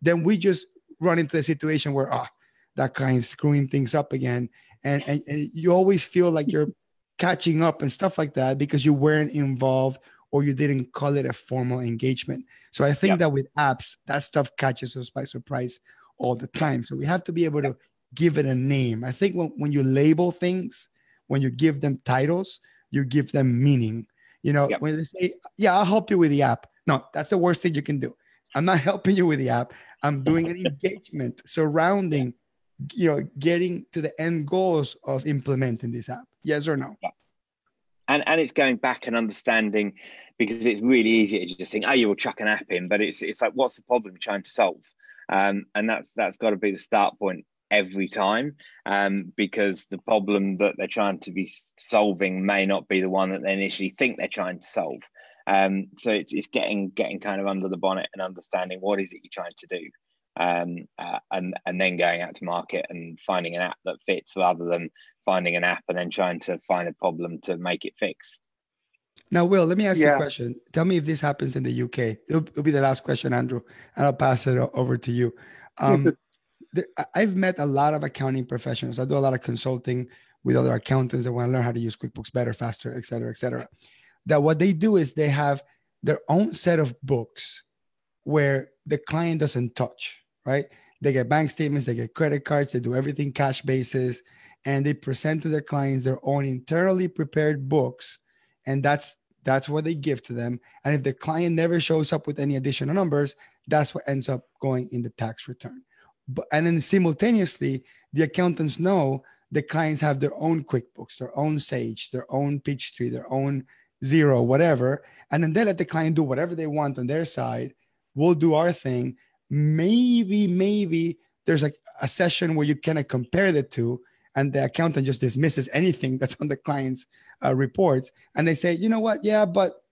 then we just run into a situation where ah, that kind of screwing things up again. And, and, and you always feel like you're [LAUGHS] catching up and stuff like that because you weren't involved or you didn't call it a formal engagement. So I think yep. that with apps, that stuff catches us by surprise all the time. So we have to be able to give it a name. I think when, when you label things, when you give them titles, you give them meaning. You know, yep. when they say, Yeah, I'll help you with the app. No, that's the worst thing you can do. I'm not [LAUGHS] helping you with the app. I'm doing an engagement surrounding, you know, getting to the end goals of implementing this app. Yes or no? Yeah. And and it's going back and understanding because it's really easy to just think, oh, you will chuck an app in, but it's it's like, what's the problem you're trying to solve? Um, and that's that's got to be the start point every time um, because the problem that they're trying to be solving may not be the one that they initially think they're trying to solve. Um, so it's, it's getting getting kind of under the bonnet and understanding what is it you're trying to do um, uh, and and then going out to market and finding an app that fits rather than finding an app and then trying to find a problem to make it fix. Now, Will, let me ask yeah. you a question. Tell me if this happens in the UK. It'll, it'll, be the last question, Andrew, and I'll pass it over to you. Um, the, [LAUGHS] I've met a lot of accounting professionals. I do a lot of consulting with other accountants that want to learn how to use QuickBooks better, faster, et cetera, et cetera. That what they do is they have their own set of books where the client doesn't touch right? They get bank statements, they get credit cards, they do everything cash basis, and they present to their clients their own internally prepared books, and that's that's what they give to them. And if the client never shows up with any additional numbers, that's what ends up going in the tax return. And then simultaneously, the accountants know the clients have their own QuickBooks, their own Sage, their own Peachtree, their own Xero, whatever, and then they let the client do whatever they want on their side. We'll do our thing, maybe, maybe there's like a session where you kind of compare the two and the accountant just dismisses anything [LAUGHS] that's on the client's uh, reports. And they say, you know what? Yeah, but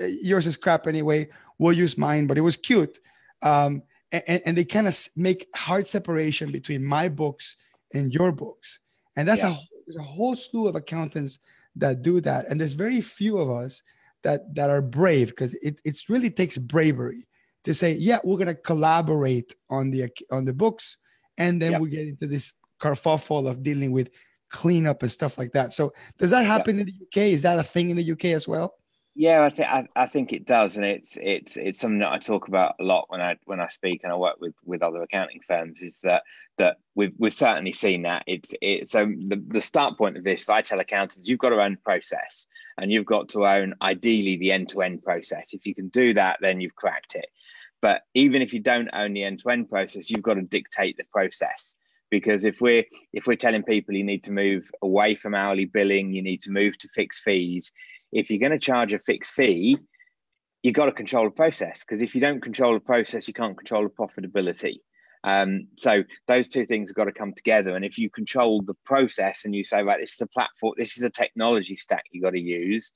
uh, yours is crap anyway. We'll use mine, but it was cute. Um, and, and, they kind of make hard separation between my books and your books. And that's yeah. a, there's a whole slew of accountants that do that. And there's very few of us that, that are brave because it, it really takes bravery to say, yeah, we're going to collaborate on the on the books, and then yep. we get into this kerfuffle of dealing with cleanup and stuff like that. So, does that happen yep. in the UK? Is that a thing in the UK as well? Yeah, I think I, I, think it does, and it's it's it's something that I talk about a lot when I when I speak and I work with with other accounting firms. Is that that we've we've certainly seen that. It's it so the the start point of this. I tell accountants you've got to own process, and you've got to own ideally the end to end process. If you can do that, then you've cracked it. But even if you don't own the end to end process, you've got to dictate the process because if we're if we're telling people you need to move away from hourly billing you need to move to fixed fees if you're going to charge a fixed fee you've got to control the process because if you don't control the process you can't control the profitability um, so those two things have got to come together and if you control the process and you say right this is a platform this is a technology stack you've got to use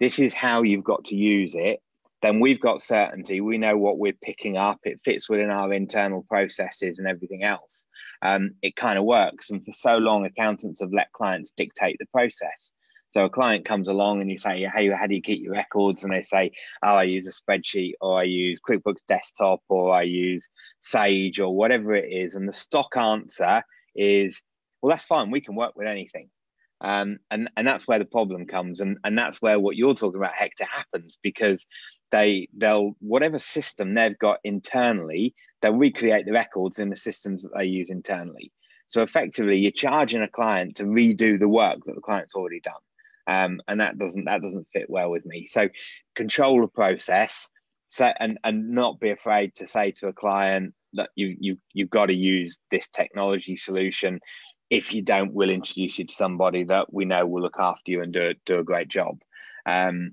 this is how you've got to use it then we've got certainty. We know what we're picking up. It fits within our internal processes and everything else. Um, it kind of works. And for so long, accountants have let clients dictate the process. So a client comes along and you say, "Hey, how do you keep your records?" And they say, "Oh, I use a spreadsheet, or I use QuickBooks Desktop, or I use Sage, or whatever it is." And the stock answer is, "Well, that's fine. We can work with anything." Um, and and that's where the problem comes, and and that's where what you're talking about, Hector, happens because they they'll whatever system they've got internally, they'll recreate the records in the systems that they use internally. So effectively, you're charging a client to redo the work that the client's already done, um, and that doesn't that doesn't fit well with me. So control the process, so, and and not be afraid to say to a client that you you you've got to use this technology solution if you don't, we'll introduce you to somebody that we know will look after you and do do a great job. Um,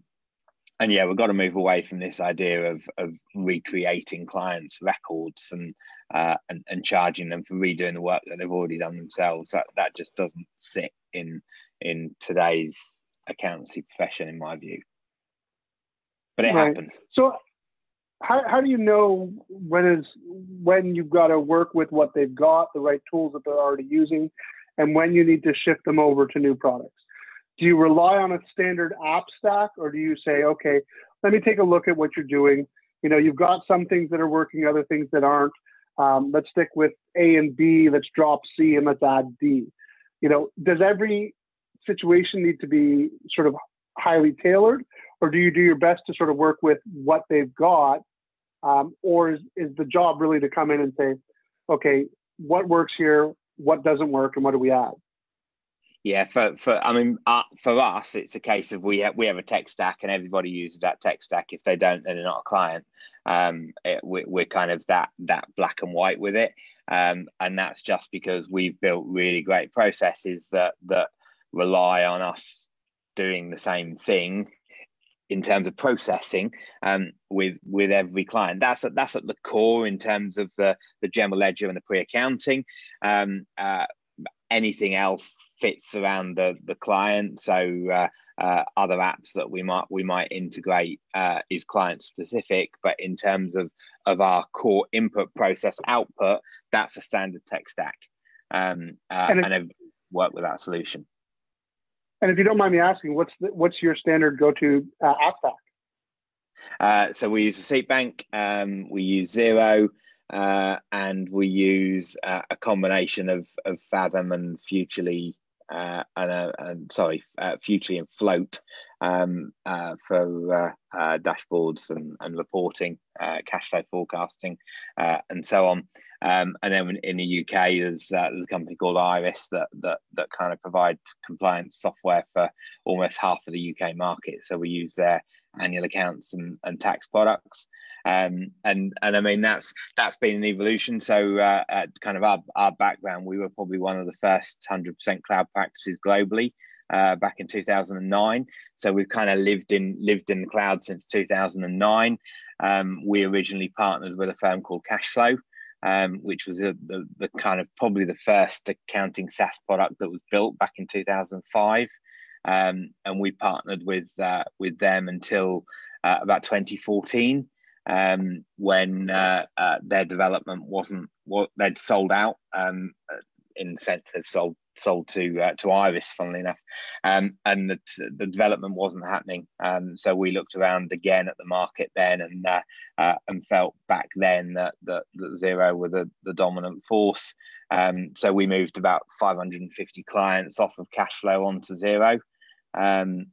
and yeah, we've got to move away from this idea of of recreating clients' records and uh, and and charging them for redoing the work that they've already done themselves. That that just doesn't sit in in today's accountancy profession, in my view. But it right. happens. So, how how do you know when is when you've got to work with what they've got, the right tools that they're already using, and when you need to shift them over to new products? do you rely on a standard app stack or do you say okay let me take a look at what you're doing you know you've got some things that are working other things that aren't um, let's stick with a and b let's drop c and let's add d you know does every situation need to be sort of highly tailored or do you do your best to sort of work with what they've got um, or is, is the job really to come in and say okay what works here what doesn't work and what do we add yeah, for for I mean, uh, for us, it's a case of we have we have a tech stack, and everybody uses that tech stack. If they don't, then they're not a client. Um, it, we, we're kind of that that black and white with it, um, and that's just because we've built really great processes that that rely on us doing the same thing in terms of processing um, with with every client. That's at, that's at the core in terms of the the general ledger and the pre accounting. Um, uh, anything else fits around the the client. So uh, uh, other apps that we might we might integrate uh, is client specific, but in terms of of our core input process output, that's a standard tech stack, um, uh, and, and I've worked with that solution. And if you don't mind me asking, what's the, what's your standard go to uh, app stack? Uh, so we use Receipt Bank, um, we use Xero, uh, and we use uh, a combination of, of Fathom and Futrli uh, and, uh, and, sorry, uh, Futrli and Float um, for dashboards and, and reporting, cash flow forecasting, and so on. Um, and then in the UK, there's there's a company called Iris that that that kind of provide compliance software for almost half of the UK market. So we use their annual accounts and, and tax products. Um, and and I mean that's that's been an evolution. So uh, kind of our, our background, we were probably one of the first 100% cloud practices globally uh, back in 2009. So we've kind of lived in lived in the cloud since 2009. Um, we originally partnered with a firm called KashFlow. Um, which was a, the, the kind of probably the first accounting SaaS product that was built back in 2005. Um, and we partnered with uh, with them until uh, about 2014 um, when uh, uh, their development wasn't what they'd sold out um, in the sense they've sold sold to uh, to Iris, funnily enough, um, and the, the development wasn't happening. Um, so we looked around again at the market then, and uh, uh, and felt back then that that, that Xero were the, the dominant force. Um, so we moved about 550 clients off of KashFlow onto Xero um,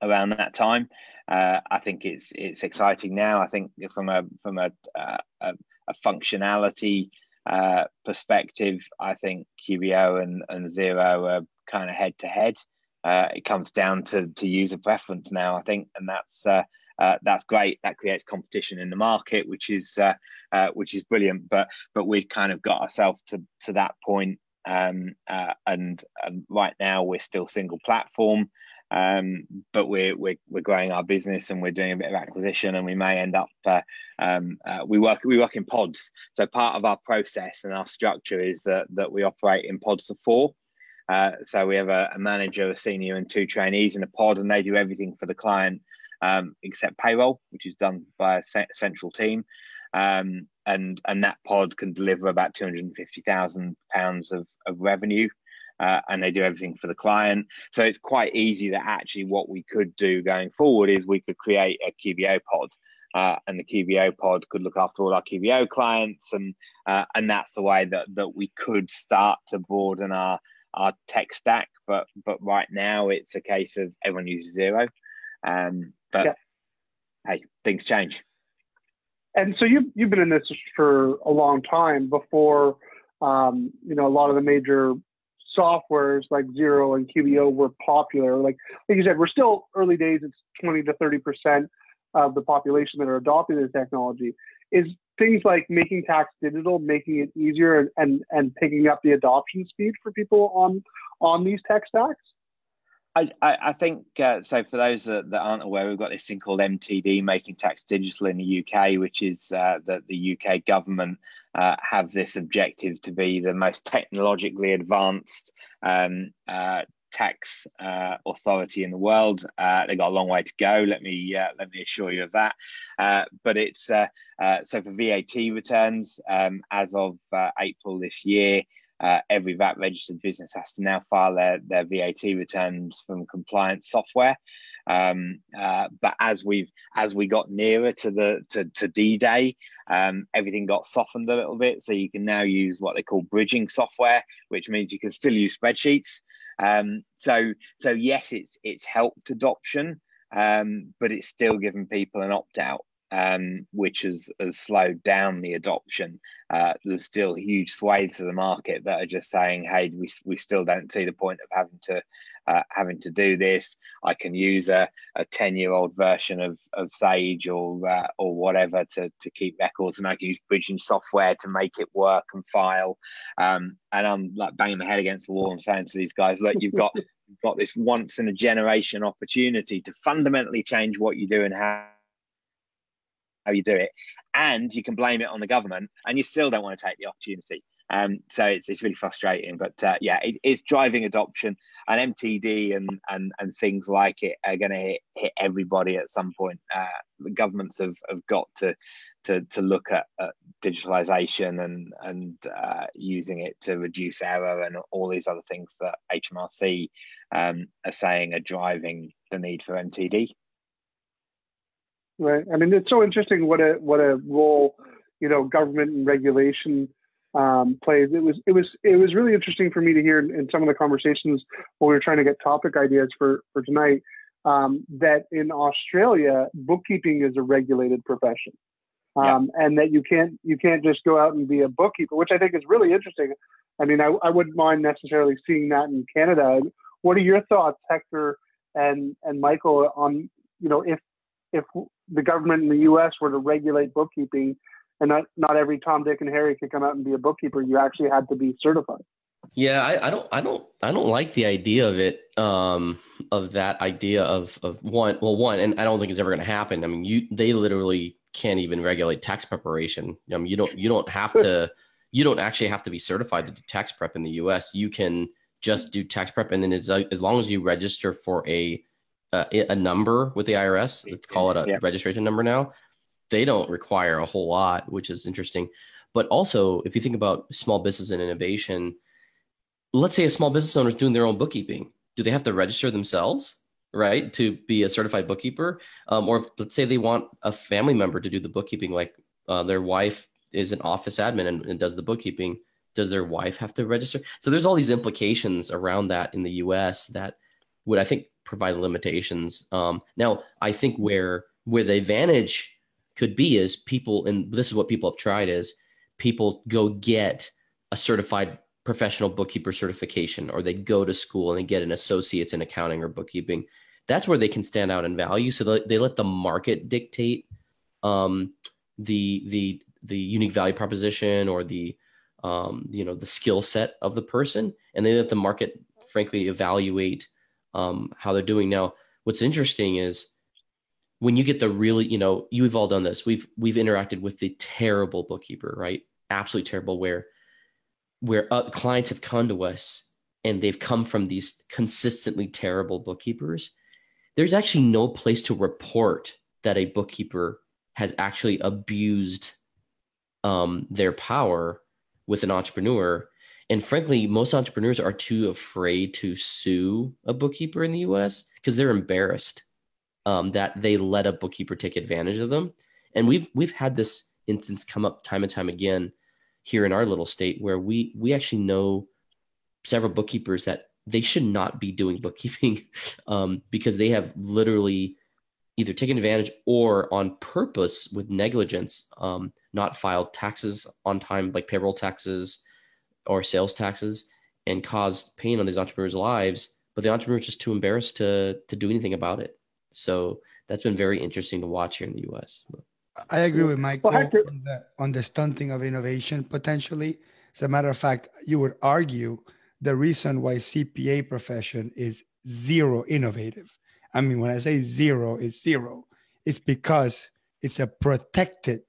around that time. Uh, I think it's it's exciting now. I think from a from a, uh, a, a functionality uh, perspective, I think QBO and, and Xero are kind of head to head. Uh, it comes down to, to user preference now, I think, and that's uh, uh, that's great. That creates competition in the market, which is which is brilliant. But but we've kind of got ourselves to to that point, um, uh, and, and right now we're still single platform. Um, but we're, we're we're growing our business and we're doing a bit of acquisition and we may end up uh, um, uh, we work we work in pods. So part of our process and our structure is that that we operate in pods of four. Uh, so we have a, a, manager a senior and two trainees in a pod and they do everything for the client um, except payroll which is done by a central team. Um, and and that pod can deliver about 250,000 pounds of, of revenue uh, and they do everything for the client. So it's quite easy that actually what we could do going forward is we could create a QBO pod. Uh, and the QBO pod could look after all our QBO clients, and uh, and that's the way that that we could start to broaden our our tech stack. But but right now it's a case of everyone uses Xero. um, but yeah. hey, things change. And so you you've been in this for a long time before um, you know a lot of the major softwares like Xero and QBO were popular. Like like you said, we're still early days. It's 20 to 30 percent of the population that are adopting the technology. Is things like making tax digital making it easier and, and, and picking up the adoption speed for people on on these tech stacks? I, I, think uh, so. For those that, that, aren't aware, we've got this thing called MTD, Making Tax Digital in the UK, which is uh, that the UK government uh, have this objective to be the most technologically advanced um, uh, tax uh, authority in the world. Uh, they've got a long way to go. Let me let me assure you of that. But it's so for VAT returns um, as of April this year. Every VAT registered business has to now file their, their VAT returns from compliance software. Um, but as we've as we got nearer to the to, to D-Day, um, everything got softened a little bit. So you can now use what they call bridging software, which means you can still use spreadsheets. Um, so so yes, it's it's helped adoption, um, but it's still given people an opt out. Um, which has, has slowed down the adoption. Uh, there's still huge swathes of the market that are just saying, "Hey, we, we still don't see the point of having to uh, having to do this. I can use a, a 10 year old version of, of Sage or uh, or whatever to, to keep records, and I can use bridging software to make it work and file. Um, and I'm like banging my head against the wall and saying to these guys, look, you've got [LAUGHS] you've got this once in a generation opportunity to fundamentally change what you do and how how you do it, and you can blame it on the government, and you still don't want to take the opportunity. Um, so it's, it's really frustrating, but uh, yeah, it, it's driving adoption, and MTD and and and things like it are going to hit, hit everybody at some point. Uh, the governments have, have got to to to look at, at digitalization and and uh, using it to reduce error and all these other things that HMRC um, are saying are driving the need for MTD. Right. I mean, it's so interesting what a what a role you know government and regulation um, plays. It was it was it was really interesting for me to hear in, in, some of the conversations when we were trying to get topic ideas for for tonight. Um, that in Australia, bookkeeping is a regulated profession, um, yeah. and that you can't you can't just go out and be a bookkeeper, which I think is really interesting. I mean, I, I wouldn't mind necessarily seeing that in Canada. What are your thoughts, Hector and and Michael, on you know if if the government in the U.S. were to regulate bookkeeping? and not not every Tom, Dick, and Harry could come out and be a bookkeeper. You actually had to be certified. Yeah, I, I don't, I don't, I don't like the idea of it. Um, of that idea of of one, well, one, and I don't think it's ever going to happen. I mean, you, they literally can't even regulate tax preparation. I mean, you don't, you don't have to, [LAUGHS] you don't actually have to be certified to do tax prep in the U.S. You can just do tax prep, and then it's as long as you register for a uh, a number with the IRS, let's call it a yeah. registration number now they don't require a whole lot, which is interesting. But also, if you think about small business and innovation, let's say a small business owner is doing their own bookkeeping. Do they have to register themselves, right, to be a certified bookkeeper? Um, or if, let's say they want a family member to do the bookkeeping, like uh, their wife is an office admin and, and does the bookkeeping. Does their wife have to register? So there's all these implications around that in the U.S. that would, I think, provide limitations. Um, now, I think where where the advantage could be is people, and this is what people have tried is people go get a certified professional bookkeeper certification or they go to school and they get an associate's in accounting or bookkeeping that's where they can stand out in value so they, they let the market dictate um, the the the unique value proposition or the um, you know the skill set of the person and they let the market frankly evaluate um, how they're doing now what's interesting is when you get the really, you know, you've all done this. We've we've interacted with the terrible bookkeeper, right? Absolutely terrible. Where where uh, clients have come to us and they've come from these consistently terrible bookkeepers. There's actually no place to report that a bookkeeper has actually abused um, their power with an entrepreneur. And frankly, most entrepreneurs are too afraid to sue a bookkeeper in the US because they're embarrassed um, that they let a bookkeeper take advantage of them. And we've we've had this instance come up time and time again here in our little state where we we actually know several bookkeepers that they should not be doing [LAUGHS] bookkeeping um, because they have literally either taken advantage or on purpose with negligence um, not filed taxes on time like payroll taxes or sales taxes and caused pain on these entrepreneurs lives but the entrepreneurs just too embarrassed to to do anything about it so that's been very interesting to watch here in the U.S. I agree with Michael well, on, the, on the stunting of innovation potentially. As a matter of fact, you would argue the reason why CPA profession is zero innovative. I mean, when I say zero, it's zero. It's because it's a protected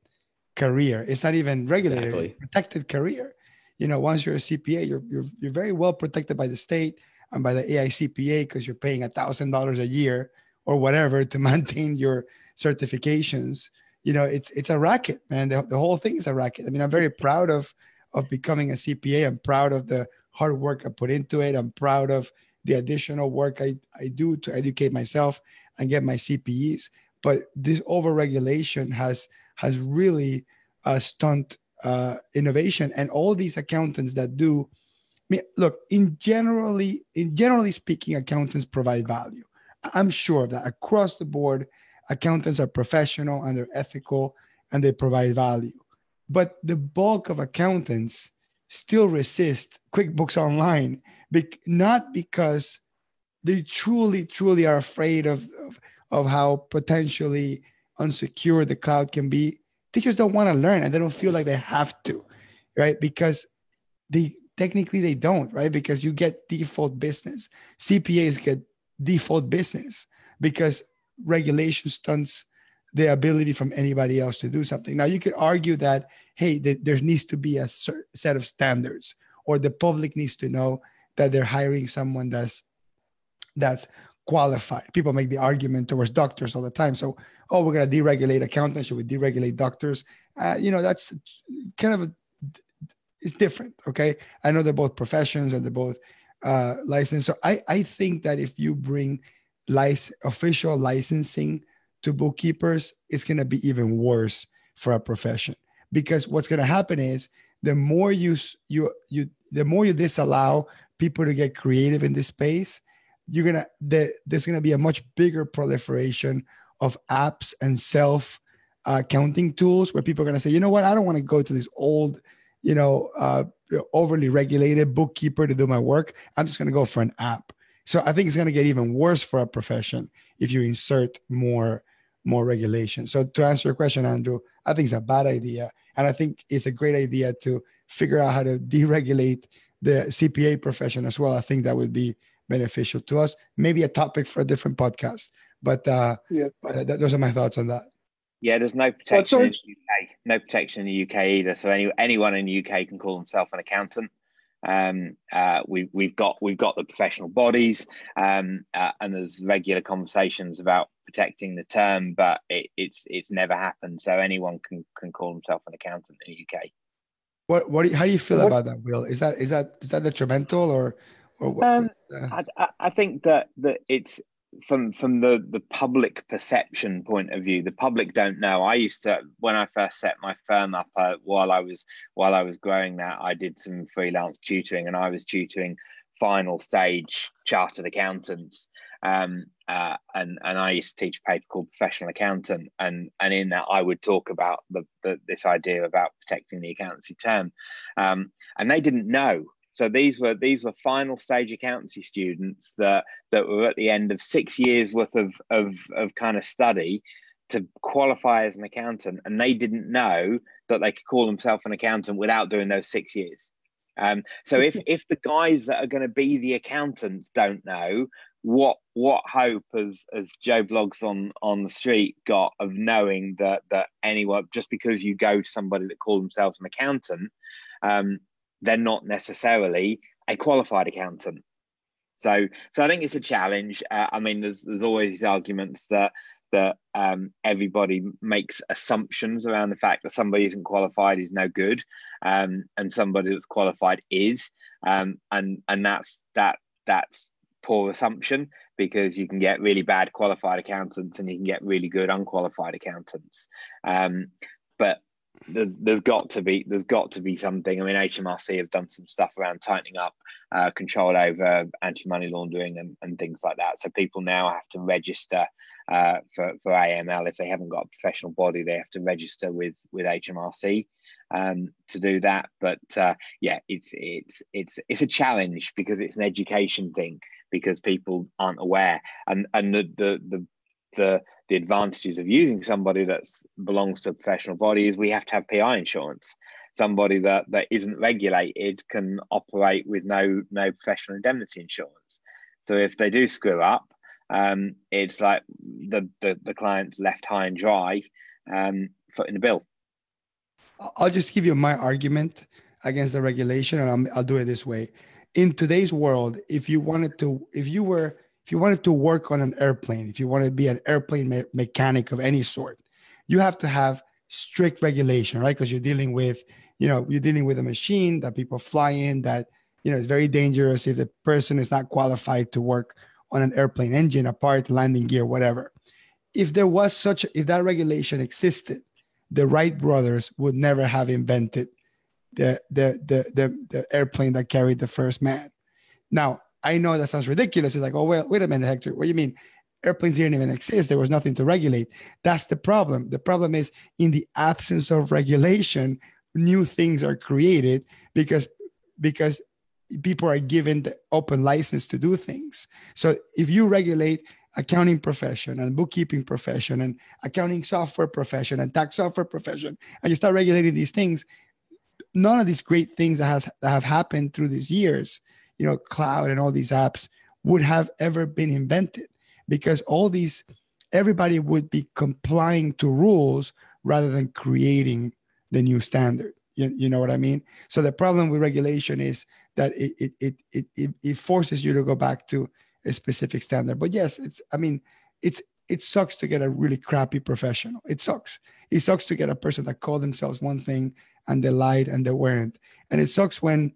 career. It's not even regulated. Exactly. It's a protected career. You know, once you're a CPA, you're you're you're very well protected by the state and by the AICPA because you're paying a thousand dollars a year or whatever to [LAUGHS] maintain your certifications. You know, it's it's a racket, man. The, the whole thing is a racket. I mean, I'm very proud of of becoming a CPA. I'm proud of the hard work I put into it. I'm proud of the additional work I, I do to educate myself and get my CPEs. But this overregulation has has really uh, stunt uh, innovation. And all these accountants that do, I mean, look, in generally, in generally speaking, accountants provide value. I'm sure that across the board, accountants are professional and they're ethical and they provide value. But the bulk of accountants still resist QuickBooks Online, not because they truly, truly are afraid of, of, of how potentially unsecure the cloud can be. Just don't want to learn and they don't feel like they have to, right? Because they technically they don't, right? Because you get default business. CPAs get default business because regulation stunts the ability from anybody else to do something. Now, you could argue that, hey, th- there needs to be a set of standards, or the public needs to know that they're hiring someone that's that's qualified. People make the argument towards doctors all the time. So, oh, we're going to deregulate accountants. Should we deregulate doctors? Uh, you know, that's kind of a, it's different. Okay, I know they're both professions and they're both uh, licensed. So, I I think that if you bring license official licensing to bookkeepers, it's going to be even worse for a profession because what's going to happen is the more you you you the more you disallow people to get creative in this space, you're gonna the, there's gonna be a much bigger proliferation of apps and self uh, counting tools where people are gonna say, you know what, I don't want to go to this old, you know, uh, overly regulated bookkeeper to do my work. I'm just gonna go for an app. So I think it's gonna get even worse for a profession if you insert more more regulation. So to answer your question, Andrew, I think it's a bad idea. And I think it's a great idea to figure out how to deregulate the CPA profession as well. I think that would be beneficial to us. Maybe a topic for a different podcast. But uh, yeah, but th- those are my thoughts on that. Yeah, there's no protection in the UK. No protection in the UK either. So any, anyone in the UK can call themselves an accountant. Um, uh, we, we've got we've got the professional bodies, um, uh, and there's regular conversations about protecting the term, but it, it's it's never happened. So anyone can can call himself an accountant in the UK. What what? Do you, how do you feel what, about that, Will? Is that is that is that detrimental or Um, I, I think that that it's from from the the public perception point of view the public don't know. I used to when i first set my firm up uh, while i was while i was growing that i did some freelance tutoring and i was tutoring final stage chartered accountants. Um, uh, and and I used to teach a paper called Professional Accountant, and and in that I would talk about the, the this idea about protecting the accountancy term, um, and they didn't know. So these were these were final stage accountancy students that that were at the end of six years worth of of of kind of study to qualify as an accountant, and they didn't know that they could call themselves an accountant without doing those six years. Um, so if [LAUGHS] if the guys that are going to be the accountants don't know, what what hope has as Joe Bloggs on on the street got of knowing that that anyone just because you go to somebody that calls themselves an accountant, um, they're not necessarily a qualified accountant. So so I think it's a challenge. Uh, I mean, there's there's always these arguments that that um, everybody makes assumptions around the fact that somebody isn't qualified is no good, um, and somebody that's qualified is, um, and and that's that that's poor assumption because you can get really bad qualified accountants and you can get really good unqualified accountants. Um, but there's there's got to be there's got to be something. I mean, HMRC have done some stuff around tightening up uh, control over anti-money laundering and, and things like that. So people now have to register uh, for for AML if they haven't got a professional body. They have to register with with HMRC um, to do that. But uh, yeah, it's it's it's it's a challenge because it's an education thing because people aren't aware and and the the the the, the advantages of using somebody that belongs to a professional body is we have to have PI insurance. Somebody that, that isn't regulated can operate with no no professional indemnity insurance. So if they do screw up, um, it's like the, the, the client's left high and dry, um, footing the bill. I'll just give you my argument against the regulation, and i will do it this way. In today's world, if you wanted to, if you were, if you wanted to work on an airplane, if you wanted to be an airplane me- mechanic of any sort, you have to have strict regulation, right? Because you're dealing with, you know, you're dealing with a machine that people fly in that, you know, is very dangerous if the person is not qualified to work on an airplane engine, a part, landing gear, whatever. If there was such, if that regulation existed, the Wright brothers would never have invented the, the, the, the, the airplane that carried the first man. Now, I know that sounds ridiculous. It's like, oh, well, wait a minute, Hector. What do you mean? Airplanes didn't even exist. There was nothing to regulate. That's the problem. The problem is in the absence of regulation, new things are created because because people are given the open license to do things. So if you regulate accounting profession and bookkeeping profession and accounting software profession and tax software profession and you start regulating these things none of these great things that has that have happened through these years you know cloud and all these apps would have ever been invented because all these everybody would be complying to rules rather than creating the new standard you, you know what i mean so the problem with regulation is that it it, it it it forces you to go back to a specific standard. But yes, it's I mean, it's it sucks to get a really crappy professional. It sucks. It sucks to get a person that called themselves one thing and they lied and they weren't. And it sucks when,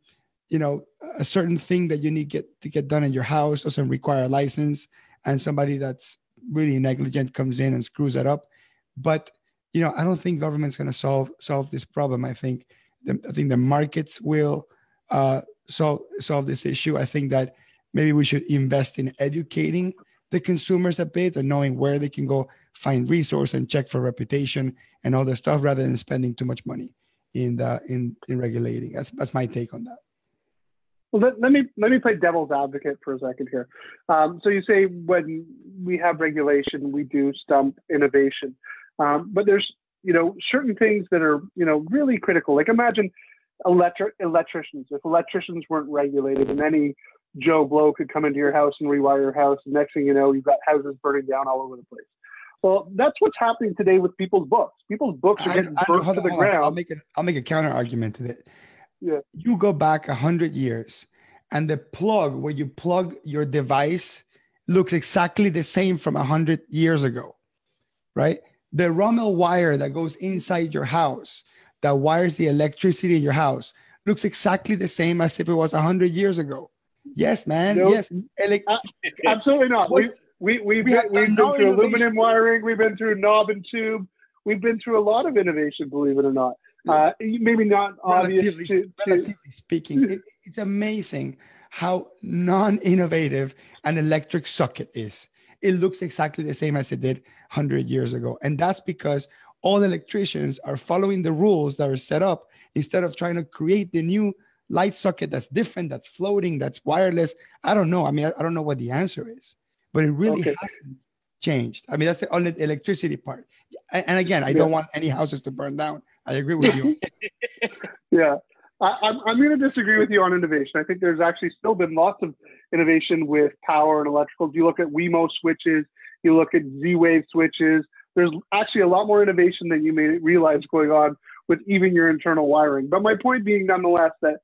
you know, a certain thing that you need get to get done in your house doesn't require a license and somebody that's really negligent comes in and screws it up. But you know, I don't think government's going to solve solve this problem. I think the, I think the markets will uh, solve solve this issue. I think that maybe we should invest in educating the consumers a bit and knowing where they can go find resource and check for reputation and all the stuff rather than spending too much money in the in in regulating that's that's my take on that well let, let me let me play devil's advocate for a second here um, so you say when we have regulation we do stump innovation um, but there's you know certain things that are you know really critical like imagine electric electricians if electricians weren't regulated and any Joe Blow could come into your house and rewire your house. And next thing you know, you've got houses burning down all over the place. Well, that's what's happening today with people's books. People's books are getting I, burnt to the ground. I'll make a, I'll make a counter argument to that. Yeah. You go back a hundred years, and the plug where you plug your device looks exactly the same from a hundred years ago, right? The Romex wire that goes inside your house, that wires the electricity in your house, looks exactly the same as if it was a hundred years ago. Yes, man. Nope. Yes. Uh, absolutely not. We, we, we've, we been, we've been through innovation. aluminum wiring. We've been through knob and tube. We've been through a lot of innovation, believe it or not. Uh, maybe not obvious. Relatively, to, relatively to... speaking, it, it's amazing how non-innovative an electric socket is. It looks exactly the same as it did 100 years ago. And that's because all electricians are following the rules that are set up instead of trying to create the new light socket that's different, that's floating, that's wireless. I don't know. I mean, I, I don't know what the answer is, but it really okay. hasn't changed. I mean, that's the only electricity part. And, and again, I yeah. don't want any houses to burn down. I agree with you. [LAUGHS] yeah. I, I'm, I'm going to disagree with you on innovation. I think there's actually still been lots of innovation with power and electricals. You look at Wemo switches, you look at Z-Wave switches. There's actually a lot more innovation than you may realize going on with even your internal wiring. But my point being, nonetheless, that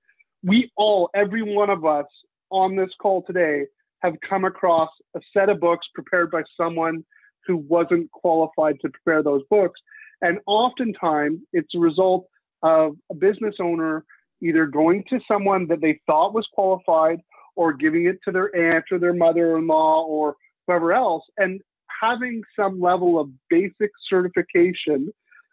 we all, every one of us on this call today, have come across a set of books prepared by someone who wasn't qualified to prepare those books. And oftentimes it's a result of a business owner either going to someone that they thought was qualified or giving it to their aunt or their mother in law or whoever else. And having some level of basic certification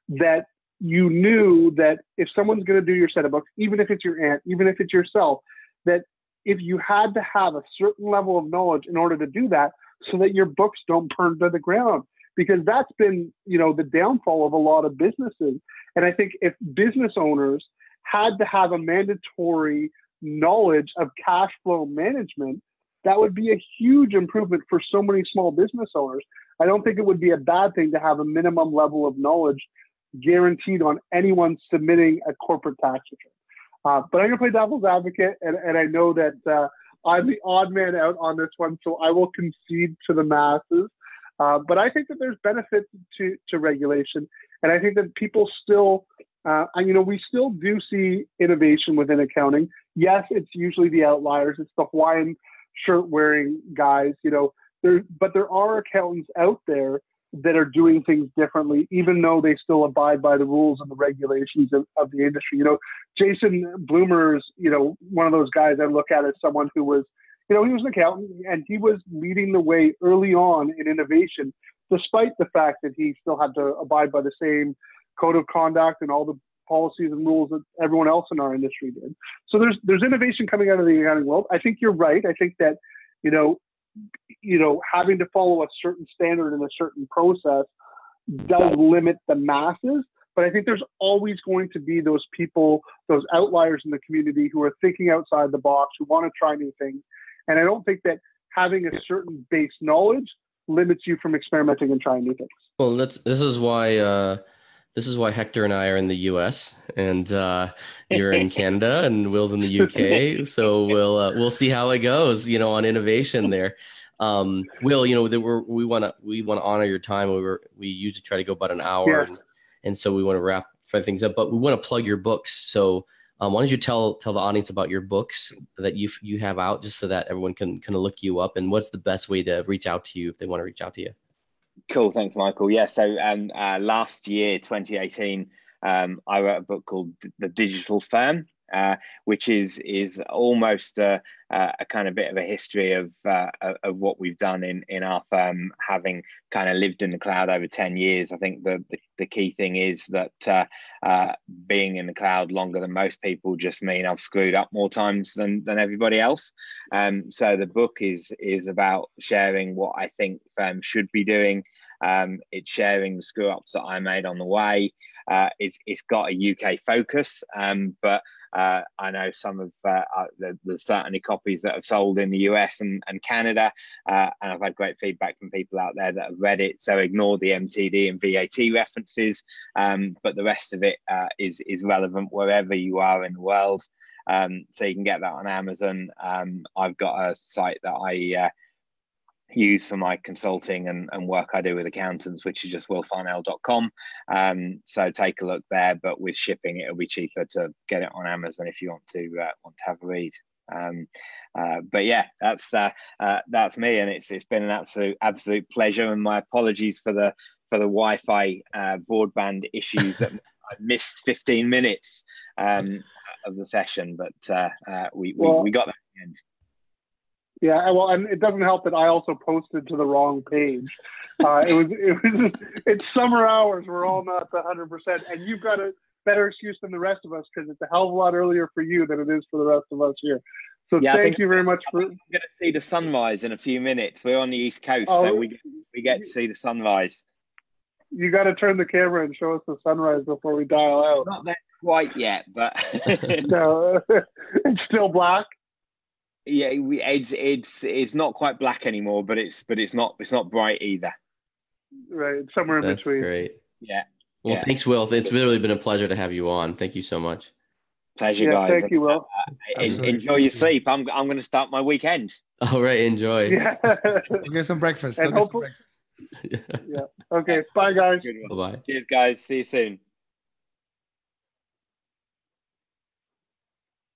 that you knew that if someone's going to do your set of books, even if it's your aunt, even if it's yourself, that if you had to have a certain level of knowledge in order to do that, so that your books don't burn to the ground, because that's been, you know, the downfall of a lot of businesses. And I think if business owners had to have a mandatory knowledge of cash flow management, that would be a huge improvement for so many small business owners. I don't think it would be a bad thing to have a minimum level of knowledge guaranteed on anyone submitting a corporate tax return. Uh, but I'm going to play devil's advocate, and, and I know that uh, I'm the odd man out on this one, so I will concede to the masses. Uh, but I think that there's benefits to, to regulation, and I think that people still, uh, you know, we still do see innovation within accounting. Yes, it's usually the outliers. It's the Hawaiian shirt wearing guys, you know. There, but there are accountants out there that are doing things differently, even though they still abide by the rules and the regulations of, of the industry. You know, Jason Blumer is, you know, one of those guys I look at as someone who was, you know, he was an accountant and he was leading the way early on in innovation, despite the fact that he still had to abide by the same code of conduct and all the policies and rules that everyone else in our industry did. So there's there's innovation coming out of the accounting world. I think you're right. I think that, you know, you know, having to follow a certain standard and a certain process does limit the masses. But I think there's always going to be those people, those outliers in the community who are thinking outside the box, who want to try new things. And I don't think that having a certain base knowledge limits you from experimenting and trying new things. Well, that's this is why uh, this is why Hector and I are in the U.S. and uh, you're in [LAUGHS] Canada and Will's in the U.K. So we'll uh, we'll see how it goes, you know, on innovation there. Um, Will, you know, that we're, we want to we want to honor your time. We were we usually try to go about an hour, Yeah. and, and so we want to wrap things up. But we want to plug your books. So um, why don't you tell tell the audience about your books that you you have out, just so that everyone can kind of look you up, and what's the best way to reach out to you if they want to reach out to you. Cool, thanks, Michael. Yeah, so um, uh, last year, 2018, um, I wrote a book called The Digital Firm, uh, which is is almost a, a kind of bit of a history of uh, of what we've done in in our firm, having kind of lived in the cloud over 10 years. I think the the, the key thing is that uh, uh, being in the cloud longer than most people just mean I've screwed up more times than than everybody else. Um, so the book is is about sharing what I think firms should be doing. Um, it's sharing the screw ups that I made on the way. Uh, it's it's got a UK focus, um, but uh, I know some of uh, uh, the, there's certainly copies that have sold in the US and, and Canada, uh, and I've had great feedback from people out there that have read it. So ignore the MTD and VAT references, um, but the rest of it uh, is is relevant wherever you are in the world. Um, so you can get that on Amazon. Um, I've got a site that I uh, use for my consulting and, and work I do with accountants, which is just willfarnell.com. Um, so take a look there, but with shipping, it'll be cheaper to get it on Amazon if you want to uh, want to have a read. Um, uh, but yeah, that's uh, uh, that's me, and it's it's been an absolute absolute pleasure. And my apologies for the for the Wi-Fi uh, broadband issues that [LAUGHS] I missed 15 minutes um, of the session, but uh, uh, we, we Well- we got that in the end. Yeah, well, and it doesn't help that I also posted to the wrong page. Uh, it was it was [LAUGHS] it's summer hours. We're all not hundred percent, and you've got a better excuse than the rest of us because it's a hell of a lot earlier for you than it is for the rest of us here. So Yeah, thank you very much for. We're going to see the sunrise in a few minutes. We're on the east coast, Oh. so we get, we get to see the sunrise. You got to turn the camera and show us the sunrise before we dial out. Not there quite yet, but [LAUGHS] No, [LAUGHS] it's still black. Yeah, we, it's it's it's not quite black anymore, but it's but it's not it's not bright either. Right, somewhere in That's between. great. Yeah, Well, Yeah. thanks, Will. It's really been a pleasure to have you on. Thank you so much. pleasure, Yeah, guys. thank you, Will. Uh, uh, en- enjoy your sleep. I'm I'm going to start my weekend. All right, enjoy. Yeah. [LAUGHS] Get some breakfast. And Go get some hopefully- breakfast. [LAUGHS] okay. Bye, guys. Bye bye. Cheers, guys. See you soon.